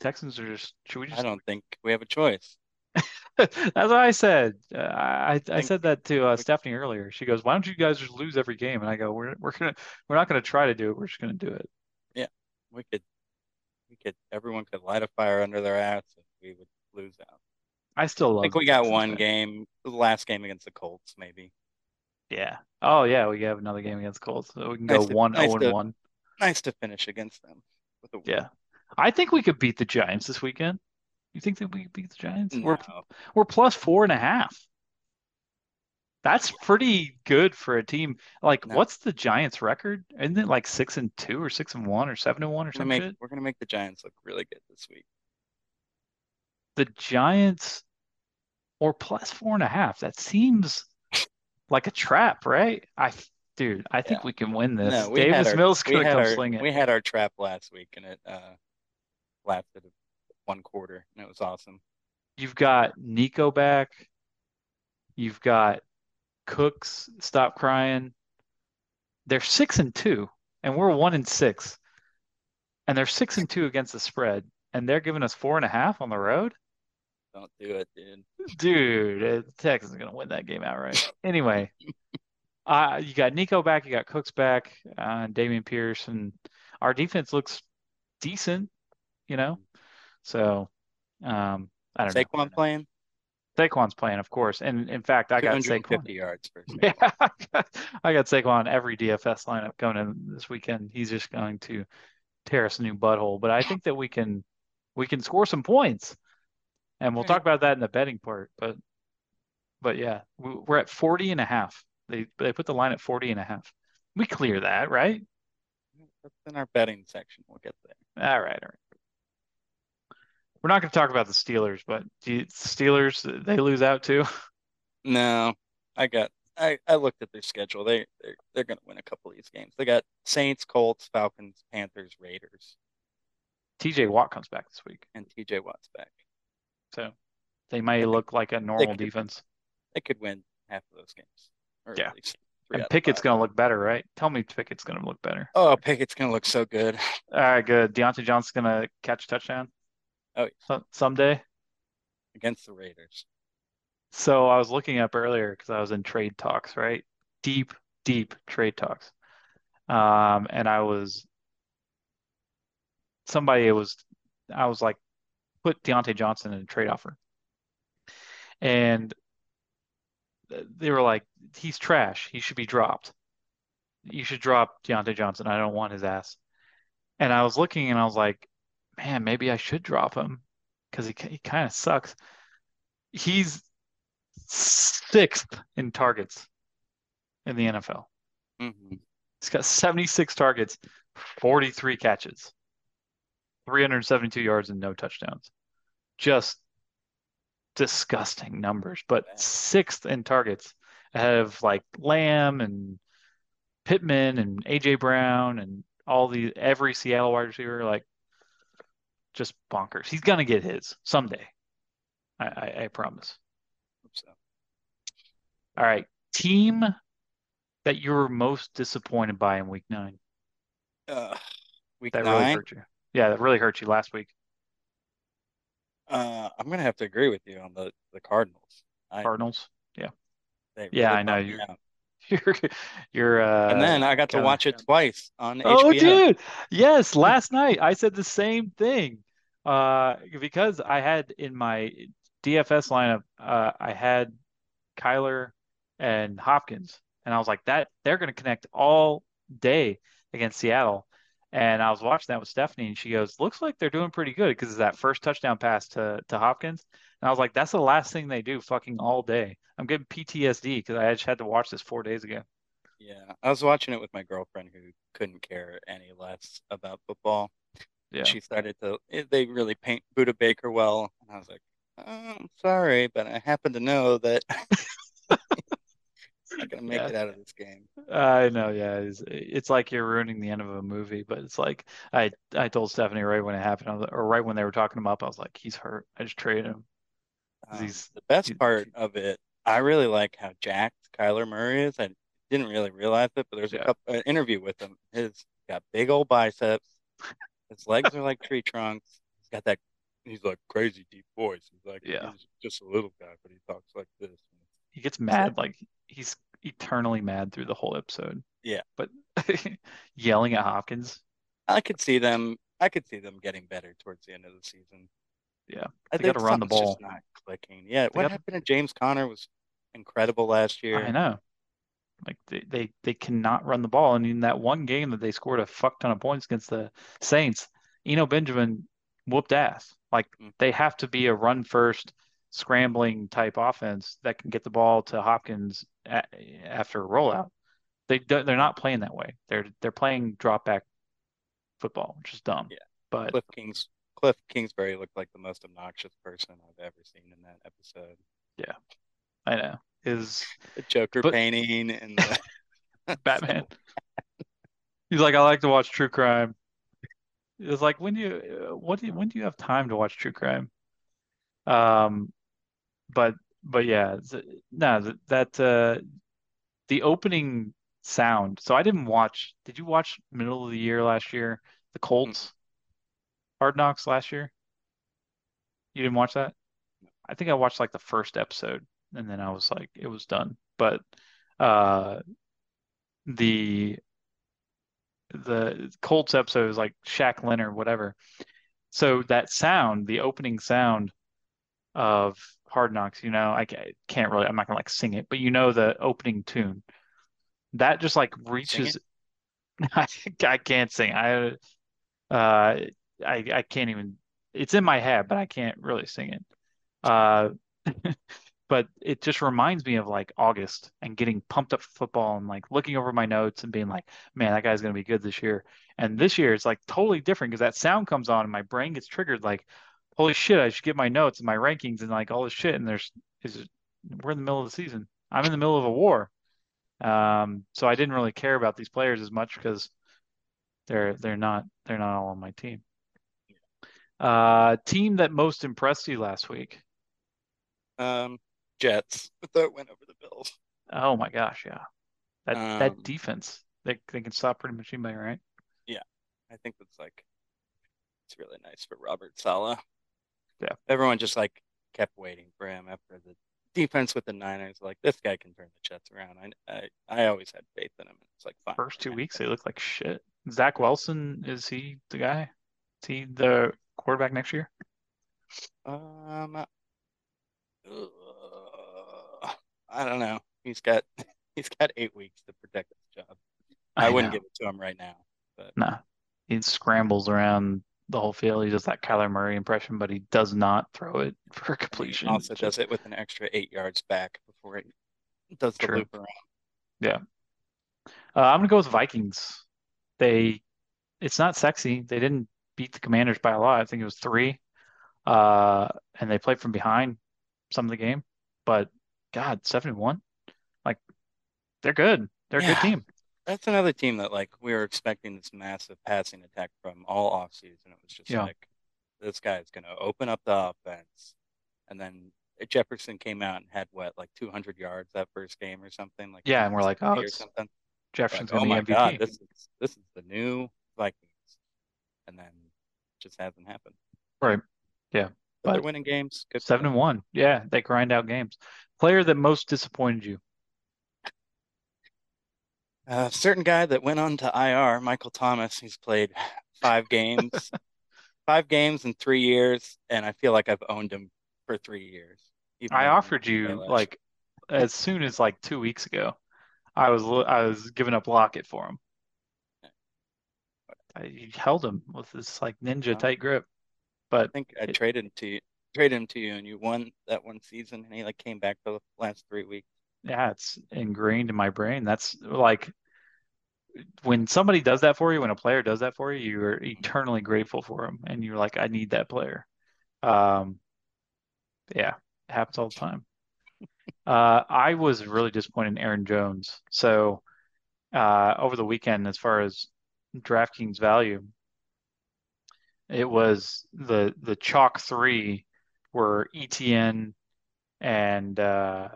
Texans are just should we just? I don't think we have a choice. That's what I said. Uh, I I think said that to uh, Stephanie earlier. She goes, "Why don't you guys just lose every game?" And I go, "We're we're gonna we're not gonna try to do it. We're just gonna do it." Yeah, we could, we could, everyone could light a fire under their ass and we would lose out. I still I think we got one game, the last game against the Colts, maybe. Yeah. Oh yeah, we have another game against Colts, so we can Nice go one zero to- and one. Nice to finish against them with a win. Yeah. I think we could beat the Giants this weekend. You think that we could beat the Giants? We're we're plus four and a half. That's pretty good for a team. Like, No. what's the Giants' record? Isn't it like six and two or six and one or seven and one or we're gonna some make shit? we're gonna make the Giants look really good this week. The Giants or plus four and a half. That seems like a trap, right? I, dude, I think Yeah. we can win this. No, Davis our Mills we come our sling it. we had our trap last week and it uh lasted one quarter and it was awesome. You've got Nico back. You've got Cooks. Stop crying. They're six and two, and we're one and six. And they're six and two against the spread, and they're giving us four and a half on the road. Don't do it, dude. Dude, Texas is gonna win that game outright. Anyway, uh, you got Nico back, you got Cooks back, uh, Dameon Pierce, and our defense looks decent, you know. So, um, I don't know. Saquon playing Saquon's playing, of course, and in fact, I got 250 Saquon. yards for Yeah, I got, I got Saquon every DFS lineup going in this weekend. He's just going to tear us a new butthole. But I think that we can we can score some points, and we'll talk about that in the betting part. But but yeah, we, we're at 40 and a half. They they put the line at 40 and a half. We clear that, right? That's in our betting section. We'll get there. All right, all right. We're not going to talk about the Steelers, but do you, Steelers they lose out too. No, I got I, I looked at their schedule. They they're, they're gonna win a couple of these games. They got Saints, Colts, Falcons, Panthers, Raiders, TJ Watt comes back this week, and TJ Watt's back. so they may look like a normal could- defense. They could win half of those games. Or Yeah. at three And Pickett's going to look better, right? Tell me Pickett's going to look better. Oh, Pickett's gonna look so good. All right, good. Diontae Johnson's going to catch a touchdown Oh, so- someday. against the Raiders. So I was looking up earlier because I was in trade talks, right? Deep, deep trade talks. Um, and I was somebody it was I was like put Diontae Johnson in a trade offer. And they were like, he's trash. He should be dropped. You should drop Diontae Johnson. I don't want his ass. And I was looking and I was like, man, maybe I should drop him because he, he kind of sucks. He's sixth in targets in the NFL. hmm He's got 76 targets, 43 catches, 372 yards, and no touchdowns. Just disgusting numbers, but sixth in targets ahead of like Lamb and Pittman and AJ Brown and all the every Seattle wide receiver, like just bonkers. He's gonna get his someday. I, I, I promise. So All right. Team that you were most disappointed by in week nine. uh, week That really nine, hurt you. Yeah, that really hurt you last week. Uh, I'm gonna have to agree with you on the the Cardinals. I Cardinals. Yeah, really I know you. You're, you're uh And then I got to watch it twice on Oh, HBO. dude. Yes, last night I said the same thing. Uh, because I had in my DFS lineup, uh, I had Kyler and Hopkins, and I was like, that they're going to connect all day against Seattle. And I was watching that with Stephanie, and she goes, "Looks like they're doing pretty good because of that first touchdown pass to to Hopkins." And I was like, "That's the last thing they do, fucking all day." I'm getting PTSD because I just had to watch this four days ago. Yeah, I was watching it with my girlfriend who couldn't care any less about football. Yeah. She started to, eh, they really paint Budda Baker well. And I was like, oh, I'm sorry, but I happen to know that I'm not going to make Yeah. it out of this game. I know, yeah. It's, it's like you're ruining the end of a movie, but it's like I I told Stephanie right when it happened, was, or right when they were talking him up, I was like, he's hurt. I just traded him. Um, He's- the best he- part of it, I really like how jacked Kyler Murray is. I didn't really realize it, but there's Yeah. a couple, an interview with him. His got big old biceps. His legs are like tree trunks. He's got that. He's like crazy deep voice. He's like, Yeah. he's just a little guy, but he talks like this. He gets mad, like he's eternally mad through the whole episode. Yeah. But yelling at Hopkins, I could see them. I could see them getting better towards the end of the season. Yeah. I They think gotta run the something's just ball. not clicking. Yeah, what gotta- happened to James Conner was incredible last year. I know. Like they, they they cannot run the ball. And in that one game that they scored a fuck ton of points against the Saints, Eno Benjamin whooped ass. Like Mm. they have to be a run first, scrambling type offense that can get the ball to Hopkins a after a rollout. They they're not playing that way. They're they're playing drop back football, which is dumb. Yeah. But Cliff Kings Cliff Kingsbury looked like the most obnoxious person I've ever seen in that episode. Yeah, I know is The Joker But- painting and the Batman. He's like, I like to watch true crime. It's like when do you uh, what do you, when do you have time to watch true crime? Um, but but yeah, no, th- that uh the opening sound. So I didn't watch. Did you watch middle of the year last year? The Colts, Hard Knocks last year? You didn't watch that? I think I watched like the first episode and then I was like, it was done. But uh the the Colts episode is like Shaq Leonard, whatever. So that sound, the opening sound of Hard Knocks, you know, I can't really, I'm not gonna like sing it, but you know the opening tune. That just like reaches. I I can't sing. I uh I I can't even. It's in my head, but I can't really sing it. Uh, but it just reminds me of like August and getting pumped up for football and like looking over my notes and being like, man, that guy's gonna be good this year. And this year it's like totally different because that sound comes on and my brain gets triggered like, holy shit, I should get my notes and my rankings and like all this shit. And there's is we're in the middle of the season. I'm in the middle of a war. Um, so I didn't really care about these players as much because they're they're not they're not all on my team. Uh, team that most impressed you last week. um Jets that win over the Bills. Oh my gosh, yeah. That that Um, defense, they they can stop pretty much anybody, right? Yeah, I think it's like it's really nice for Robert Saleh. Yeah. Everyone just like kept waiting for him after the defense with the Niners. Like this guy can turn the Jets around. I I, I always had faith in him. It's like fine. First two weeks they look like shit. Zach Wilson, is he the guy? Is he the quarterback next year? Um, uh, I don't know. He's got he's got eight weeks to protect his job. I, wouldn't know. give it to him right now. Nah. He scrambles around the whole field. He does that Kyler Murray impression, but he does not throw it for And he completion. also It's does just- it with an extra eight yards back before it does the True. loop around. Yeah. Uh, I'm gonna go with Vikings. They, it's not sexy. They didn't beat the Commanders by a lot. I think it was three. Uh, and they played from behind some of the game. But God, seven and one, like they're good. They're a good team. That's another team that like we were expecting this massive passing attack from all offseason. It was just Yeah. like this guy's gonna open up the offense, and then Jefferson came out and had what like 200 yards that first game or something like Yeah, and we're like, oh, it's something. Jefferson's Like, oh my be God, MVP. this is this is the new Vikings, and then it just hasn't happened. Right. Yeah. But they're But winning games. Good seven and one. Yeah, they grind out games. Player that most disappointed you. A certain guy that went on to IR, Michael Thomas, he's played five games, five games in three years, and I feel like I've owned him for three years. I offered you like as soon as like two weeks ago. I was I was giving up Lockett for him. I held him with this like ninja tight grip, but I think I it- traded him to you, traded him to you, and you won that one season, and he like came back for the last three weeks. Yeah, it's ingrained in my brain. That's like when somebody does that for you, when a player does that for you, you're eternally grateful for him, and you're like, I need that player. Um, yeah, it happens all the time. Uh, I was really disappointed in Aaron Jones. So, uh, over the weekend, as far as DraftKings value, it was the the chalk three were ETN and uh,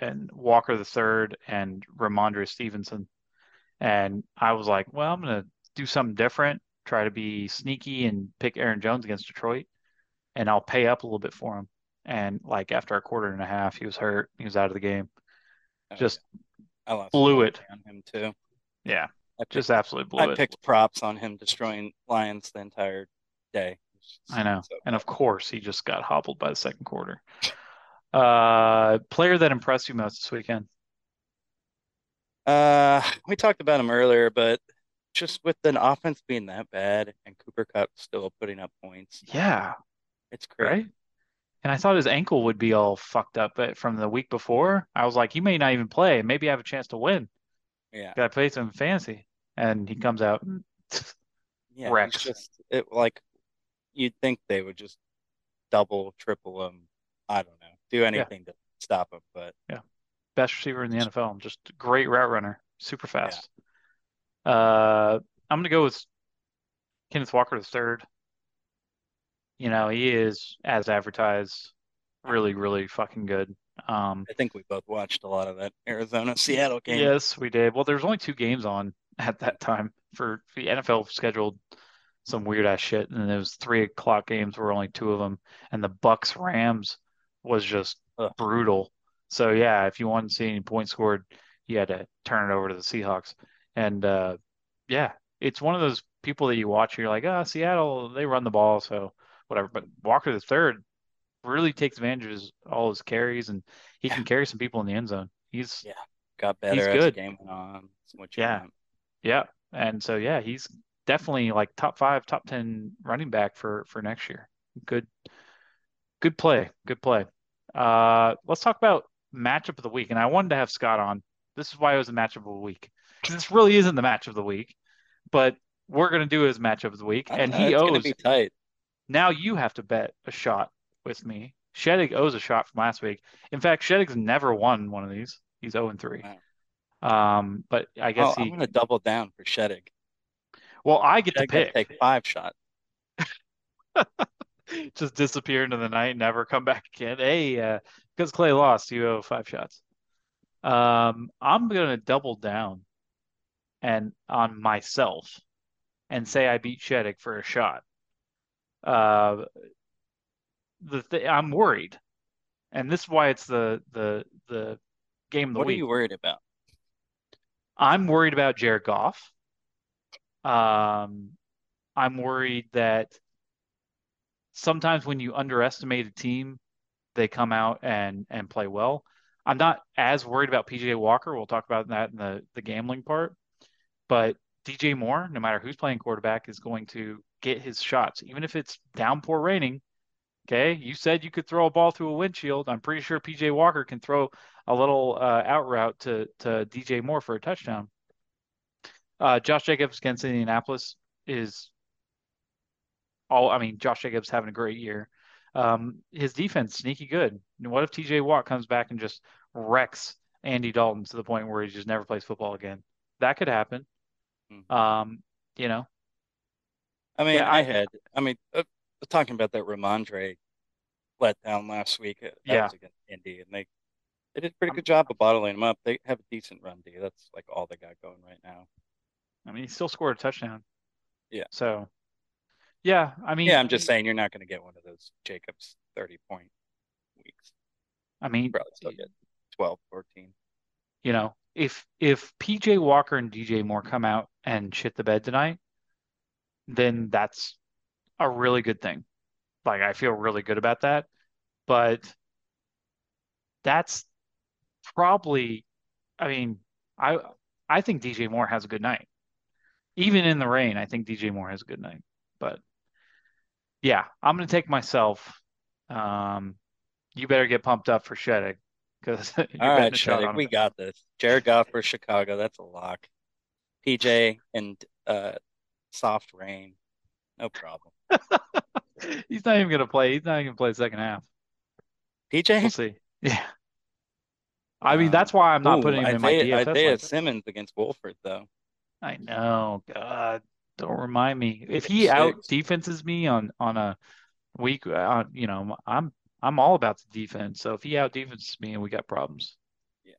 and Walker the third and Rhamondre Stevenson. And I was like, well, I'm gonna do something different, try to be sneaky and pick Aaron Jones against Detroit, and I'll pay up a little bit for him. And like after a quarter and a half, he was hurt. He was out of the game. Oh, Just yeah. I lost blew it. on him too. Yeah, I just picked, absolutely blew I it. picked props on him destroying Lions the entire day. I know. so And of course, he just got hobbled by the second quarter. Uh, player that impressed you most this weekend? Uh, we talked about him earlier, but just with an offense being that bad and Cooper Cup still putting up points, Yeah, it's crazy. right. And I thought his ankle would be all fucked up but from the week before. I was like, he may not even play. Maybe I have a chance to win. Yeah, Got to play some fantasy. And he comes out. yeah. It's just it like you'd think they would just double, triple him. I don't know, do anything to stop him, but yeah, best receiver in the NFL. Just great route runner, super fast. Uh, I'm gonna go with Kenneth Walker the third. You know, he is as advertised, really, really fucking good. Um, I think we both watched a lot of that Arizona Seattle game. yes, we did. Well, there's only two games on at that time for the NFL scheduled some weird ass shit, and was three o'clock games were only two of them, and the Bucks Rams was just Ugh. brutal. So yeah, if you wanted to see any points scored, you had to turn it over to the Seahawks. And uh, yeah, it's one of those people that you watch, you're like, ah, Seattle, they run the ball, so whatever. But Walker the third really takes advantage of his, all his carries, and he can carry some people in the end zone. He's Yeah. Got better He's as the good. game went on. That's what you Yeah. want. yeah, and so yeah, he's definitely like top five, top ten running back for for next year. Good, good play, good play. Uh, let's talk about matchup of the week, and I wanted to have Scott on. This is why it was a matchup of the week because this really isn't the match of the week, but we're gonna do his matchup of the week, and he owes. be tight. Now you have to bet a shot with me. Sheddig owes a shot from last week. In fact, Sheddig's never won one of these. He's 0 and 3. Um, but I guess Oh, I'm gonna double down for Sheddig. well, I get to gonna pick. take five shots. Just disappear into the night, never come back again. Hey, uh, because Clay lost, you owe five shots. Um, I'm gonna double down and on myself and say I beat Sheddick for a shot. Uh, the th I'm worried, and this is why it's the the the game of the What are you worried about? I'm worried about Jared Goff. Um, I'm worried that sometimes when you underestimate a team, they come out and and play well. I'm not as worried about PJ Walker. We'll talk about that in the the gambling part. But DJ Moore, no matter who's playing quarterback, is going to get his shots, even if it's downpour raining. Okay, you said you could throw a ball through a windshield. I'm pretty sure PJ Walker can throw a little uh, out route to to DJ Moore for a touchdown. Uh, Josh Jacobs against Indianapolis is all. I mean, Josh Jacobs having a great year. Um, his defense sneaky good. And what if TJ Watt comes back and just wrecks Andy Dalton to the point where he just never plays football again? That could happen. Mhm. Um, you know, I mean, Yeah, I, I- had. I mean, uh, talking about that Rhamondre letdown last week. uh, That Yeah. against Indy, and they they did a pretty good job of bottling him up. They have a decent run D. That's like all they got going right now. I mean, he still scored a touchdown. Yeah. So, yeah, I mean, Yeah, I'm just saying you're not going to get one of those Jacobs 30 point weeks. I mean, Probably still get 12, 14. you know, if if PJ Walker and DJ Moore come out and shit the bed tonight, then that's a really good thing. Like I feel really good about that. But that's probably, I mean, I I think DJ Moore has a good night. Even in the rain, I think DJ Moore has a good night. But yeah, I'm gonna take myself. Um, you better get pumped up for Sheddick because All right, Sheddick, we got this. Jared Goff for Chicago. That's a lock. PJ and uh, soft rain. No problem. He's not even gonna play. He's not even gonna play the second half. We'll PJ? see. Yeah. I mean, Um, that's why I'm not ooh, putting him in my Isaiah, DFS Isaiah lineup. Simmons against Wolford, though. I know. God, don't remind me. If he out defenses me on on a week, uh, you know, I'm I'm all about the defense. So if he out defenses me, and we got problems. Yeah.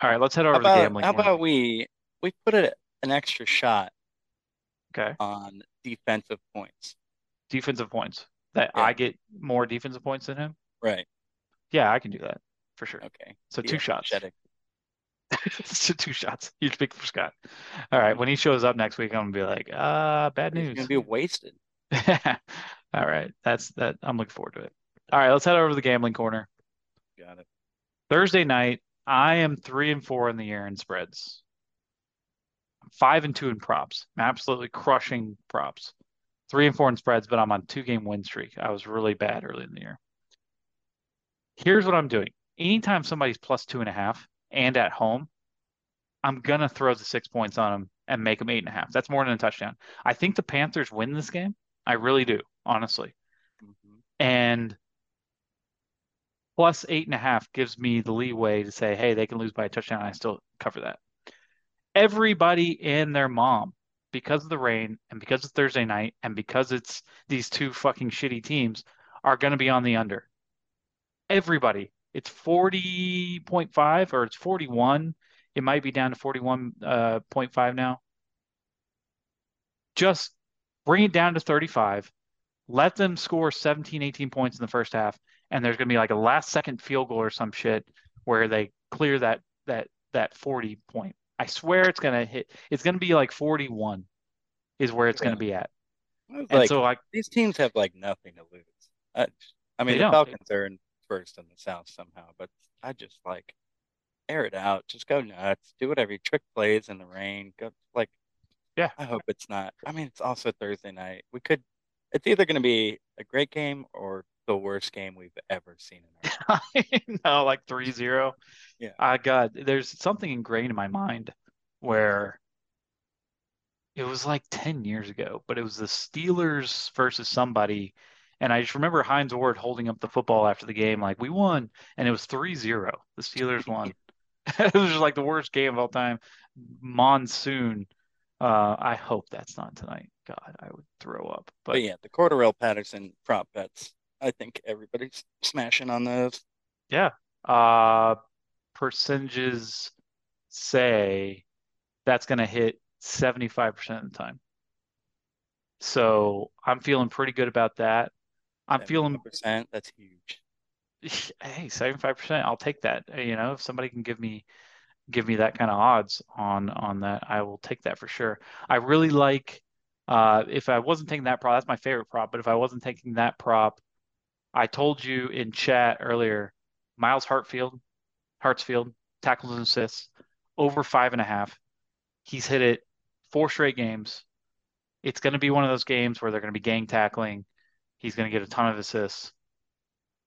All right, let's head over How to the about gambling how corner. about we we put a, an extra shot Okay, on defensive points? defensive points. That Yeah. I get more defensive points than him. Right. Yeah, I can do that for sure. Okay. So Yeah, two shots. So two shots. Huge pick for Scott. All right, when he shows up next week, I'm gonna be like, uh, bad news. gonna be wasted. All right, that's that. I'm looking forward to it. All right, let's head over to the gambling corner. Got it. Thursday night, I am three and four in the year in spreads. five and two in props. I'm absolutely crushing props. Three and four in spreads, but I'm on two game win streak. I was really bad early in the year. Here's what I'm doing. Anytime somebody's plus two and a half and at home, I'm gonna throw the six points on them and make them eight and a half. That's more than a touchdown. I think the Panthers win this game. I really do, honestly. Mhm. And plus eight and a half gives me the leeway to say, hey, they can lose by a touchdown. I still cover that. Everybody and their mom, because of the rain and because it's Thursday night and because it's these two fucking shitty teams, are going to be on the under. Everybody. It's 40.5 or it's 41. It might be down to 41.5 now. Just bring it down to 35. Let them score 17, 18 points in the first half, and there's going to be like a last second field goal or some shit where they clear that that that 40 point. I swear it's going to hit. It's going to be like 41 is where it's going to be at. Was And so like these teams have like nothing to lose. I, I mean, the. Falcons are in first in the South somehow, but I just like air it out. Just go nuts. Do whatever you trick plays in the rain. Go like, Yeah. I hope it's not. I mean, it's also Thursday night. We could. It's either going to be a great game or the worst game we've ever seen in our no, like 3-0. Yeah. I got there's something ingrained in my mind where it was like 10 years ago, but it was the Steelers versus somebody. And I just remember Hines Ward holding up the football after the game, like, we won. And it was 3-0. The Steelers won. It was just like the worst game of all time. Monsoon. Uh, I hope that's not tonight. God, I would throw up. But But yeah, the Cordarrelle Patterson prop bets. I think everybody's smashing on those. yeah, uh, percentages say that's going to hit 75% of the time. So I'm feeling pretty good about that. I'm feeling, percent. That's huge. hey, 75%, I'll take that. You know, if somebody can give me give me that kind of odds on on that, I will take that for sure. I really like uh if I wasn't taking that prop, that's my favorite prop, but if I wasn't taking that prop, I told you in chat earlier, Myles Hartfield, Hartsfield, tackles and assists, over five and a half. He's hit it four straight games. It's going to be one of those games where they're going to be gang tackling. He's going to get a ton of assists.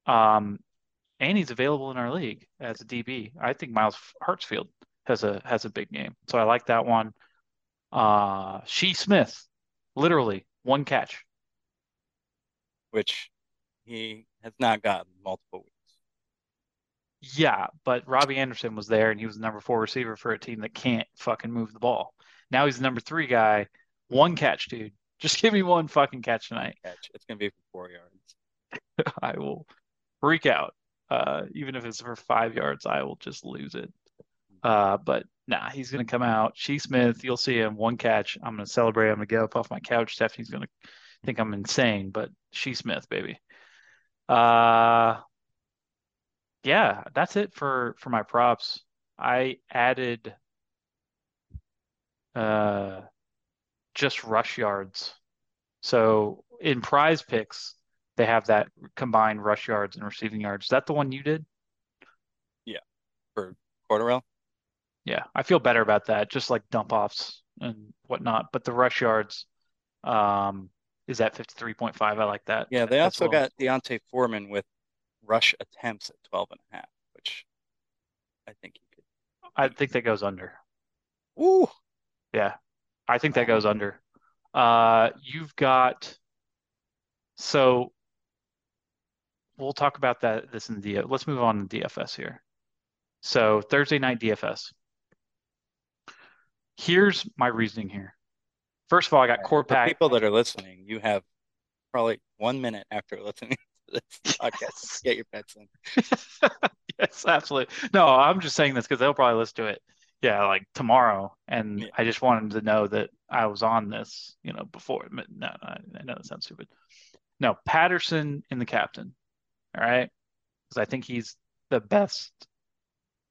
Um, and he's available in our league as a DB. I think Myles Hartsfield has a has a big game, so I like that one. Uh, Shi Smith, literally one catch. which he has not gotten multiple weeks. Yeah, but Robbie Anderson was there and he was the number four receiver for a team that can't fucking move the ball. Now he's the number three guy. One catch, dude. Just give me one fucking catch tonight. Catch. It's gonna be for four yards. I will freak out. Uh, even if it's for five yards, I will just lose it. Uh, but nah, he's gonna come out. Shi Smith, you'll see him one catch. I'm gonna celebrate. I'm gonna get up off my couch. Stephanie's gonna think I'm insane, but Shi Smith, baby. Uh, yeah, that's it for for my props. I added uh just rush yards. So in PrizePicks, they have that combined rush yards and receiving yards. Is that the one you did? Yeah. For Cordarrelle, Yeah, I feel better about that. Just like dump offs and whatnot. But the rush yards um is at 53.5. I like that. yeah, they also well. got D'Onta Foreman with rush attempts at 12 and a half, which I think he could. I think that goes under. Ooh, Yeah, I think that goes under. Uh, you've got so we'll talk about that this in the let's move on to DFS here. So Thursday night DFS. Here's my reasoning here. First of all, I got core for pack. people that are listening, you have probably one minute after listening to this podcast to get your bets in. Yes, absolutely. No, I'm just saying this because they'll probably listen to it. Yeah, like tomorrow, and Yeah. I just wanted to know that I was on this, you know, before. No, I, I know that sounds stupid. No, Patterson in the captain. All right, because I think he's the best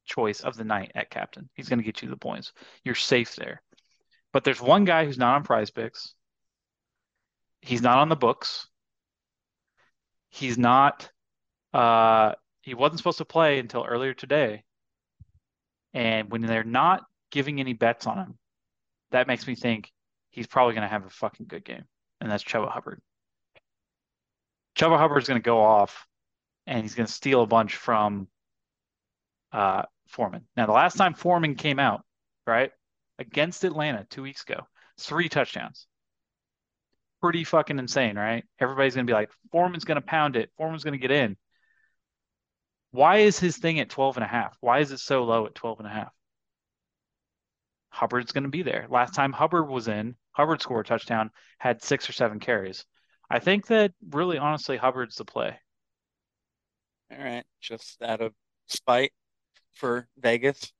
choice of the night at captain. He's going to get you the points. You're safe there. But there's one guy who's not on PrizePicks. He's not on the books. He's not uh he wasn't supposed to play until earlier today. And when they're not giving any bets on him, that makes me think he's probably going to have a fucking good game, and that's Chuba Hubbard. Chuba Hubbard's going to go off, and he's going to steal a bunch from uh, Foreman. Now, the last time Foreman came out, right, against Atlanta two weeks ago, three touchdowns. Pretty fucking insane, right? Everybody's going to be like, Foreman's going to pound it. Foreman's going to get in. Why is his thing at 12 and a half? Why is it so low at 12 and a half? Hubbard's going to be there. Last time Hubbard was in, Hubbard scored a touchdown, had six or seven carries. I think that really, honestly, Hubbard's the play. All right, just out of spite for Vegas.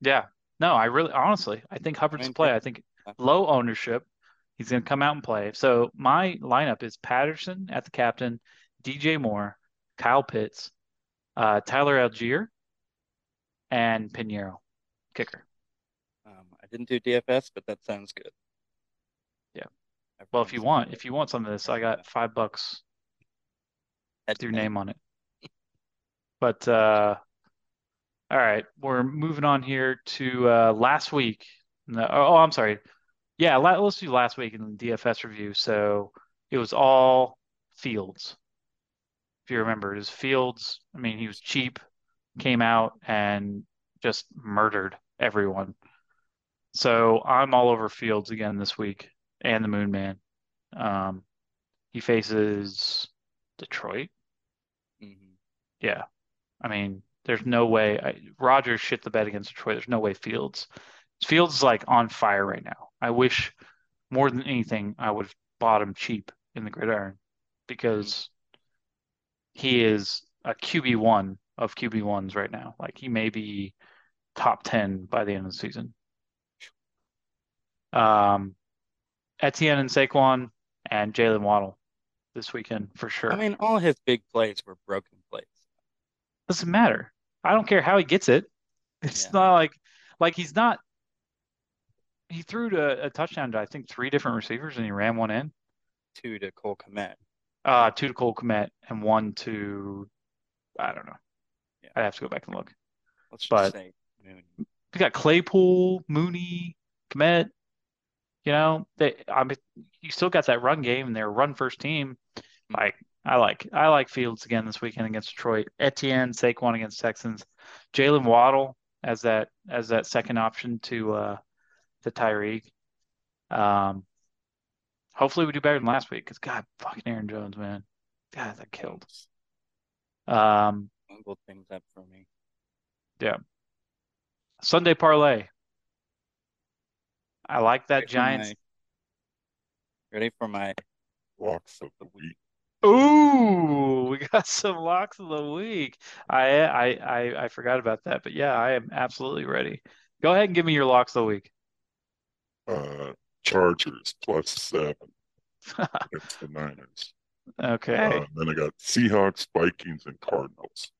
Yeah. No, I really, honestly, I think Hubbard's the mean, play. I think low ownership. He's going to come out and play. So my lineup is Patterson at the captain, DJ Moore, Kyle Pitts, uh, Tyler Allgeier, and Pineiro, kicker. Um, I didn't do DFS, but that sounds good. Yeah. Well, if you want, if you want some of this, I got five bucks with your name on it. But uh, all right, we're moving on here to uh, last week. No, oh, I'm sorry. Yeah, let's do last week in the DFS review. So it was all Fields. If you remember, it was Fields. I mean, he was cheap, came out and just murdered everyone. So I'm all over Fields again this week and the Moon Man. Um, he faces Detroit. Mhm. Yeah. I mean, there's no way I, Rodgers shit the bed against Detroit. There's no way Fields. Fields is like on fire right now. I wish more than anything I would have bought him cheap in the gridiron because he is a QB1 of QB1s right now. Like he may be top 10 by the end of the season. Um, Etienne and Saquon and Jalen Waddle this weekend for sure. I mean, all his big plays were broken plays. Doesn't matter. I don't care how he gets it. It's Yeah. not like like he's not he threw to a touchdown to I think three different receivers and he ran one in. Two to Cole Kmet. Uh two to Cole Kmet and one to I don't know. Yeah. I'd have to go back and look. Let's just But- say Mooney. We got Claypool, Mooney, Kmet. You know, they I mean you still got that run game and they're run first team. Like I like I like Fields again this weekend against Detroit. Etienne, Saquon against Texans. Jalen Waddle as that as that second option to uh to Tyreek. Um hopefully we do better than last week because God fucking Aaron Jones, man. God, that killed. Um Bungled things up for me. Yeah. Sunday parlay. I like that Ready for Giants. my- Ready for my Locks of the week. Ooh, we got some locks of the week. I, I I I forgot about that, but yeah, I am absolutely ready. Go ahead and give me your locks of the week. Uh, Chargers plus seven against the Niners. Okay. Uh, then I got Seahawks, Vikings, and Cardinals.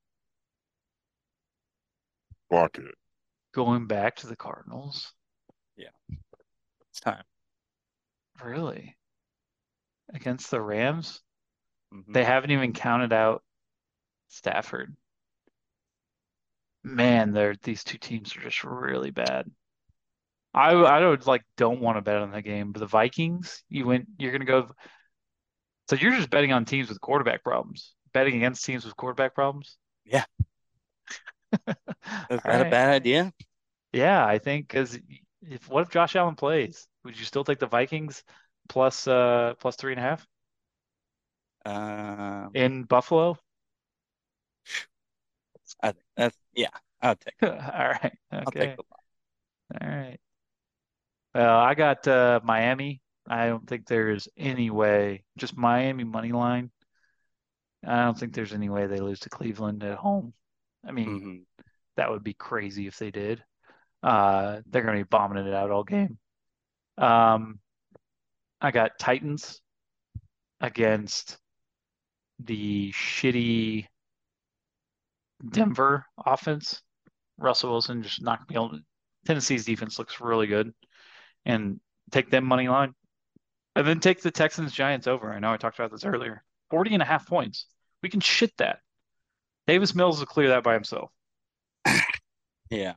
Lock it. Going back to the Cardinals. Yeah. It's time. Really? Against the Rams? Mhm. They haven't even counted out Stafford. Man, they're these two teams are just really bad. I I don't like don't want to bet on the game, but the Vikings, you went you're gonna go so you're just betting on teams with quarterback problems. Betting against teams with quarterback problems? Yeah. Is All that a bad idea? Yeah, I think because if what if Josh Allen plays? Would you still take the Vikings plus uh plus three and a half Um, in Buffalo? I, that's yeah. I'll take. All right. I'll Okay. take the. All right. Well, I got uh, Miami. I don't think there's any way, just Miami money line. I don't think there's any way they lose to Cleveland at home. I mean, Mhm. that would be crazy if they did. Uh, they're going to be bombing it out all game. Um, I got Titans against the shitty Denver offense. Russell Wilson just not going to be able to. Tennessee's defense looks really good. And take them money line. And then take the Texans Giants over. I know I talked about this earlier. 40 and a half points. We can shit that. Davis Mills will clear that by himself. Yeah.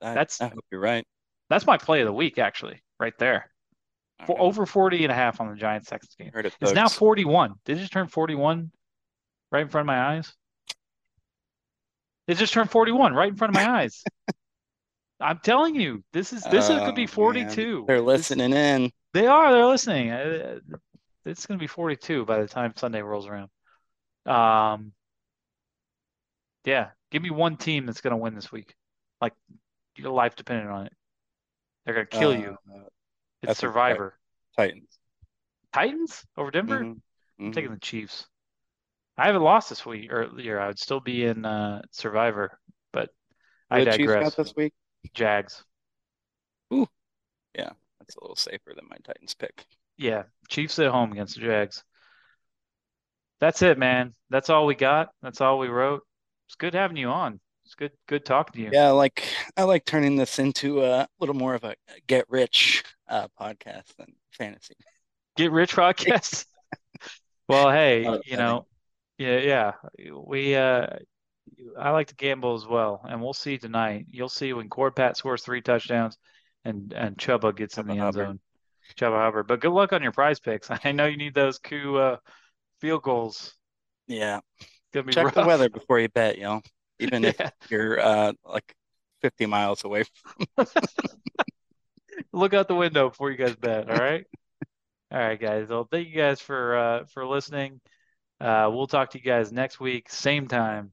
I, That's- I hope you're right. That's my play of the week, actually, right there. For right. over 40 and a half on the Giants Texans game. It, It's now 41. Did it just turn 41 right in front of my eyes? It just turned 41 right in front of my eyes. I'm telling you, this is this is, could be Oh, 42. man. They're This- listening in. They are. They're listening. Uh, It's going to be 42 by the time Sunday rolls around. Um, yeah. Give me one team that's going to win this week. Like your life dependent on it. They're going to kill you. Uh, It's Survivor. Titans. Titans over Denver. Mhm, I'm taking the Chiefs. I haven't lost this week or year. I would still be in uh, Survivor, but I the Chiefs digress. got this week. Jags. Ooh, yeah, that's a little safer than my Titans pick. Yeah, Chiefs at home against the Jags. That's it, man. That's all we got. That's all we wrote. It's good having you on. It's good good talking to you. Yeah, like I like turning this into a little more of a get rich uh, podcast than fantasy. Get rich podcast. Well, hey, Not you know, yeah, yeah. We uh I like to gamble as well, and we'll see tonight. You'll see when Cord Pat scores three touchdowns and and Chuba gets in Chuba the end Hubbard. zone. Chuba Hubbard. But good luck on your PrizePicks. I know you need those Koo uh field goals. Yeah, It's gonna be check the weather before you bet, y'all. Even if you're uh like 50 miles away. From... Look out the window before you guys bet, all right? All right, guys. Well, thank you guys for uh for listening. Uh we'll talk to you guys next week, same time,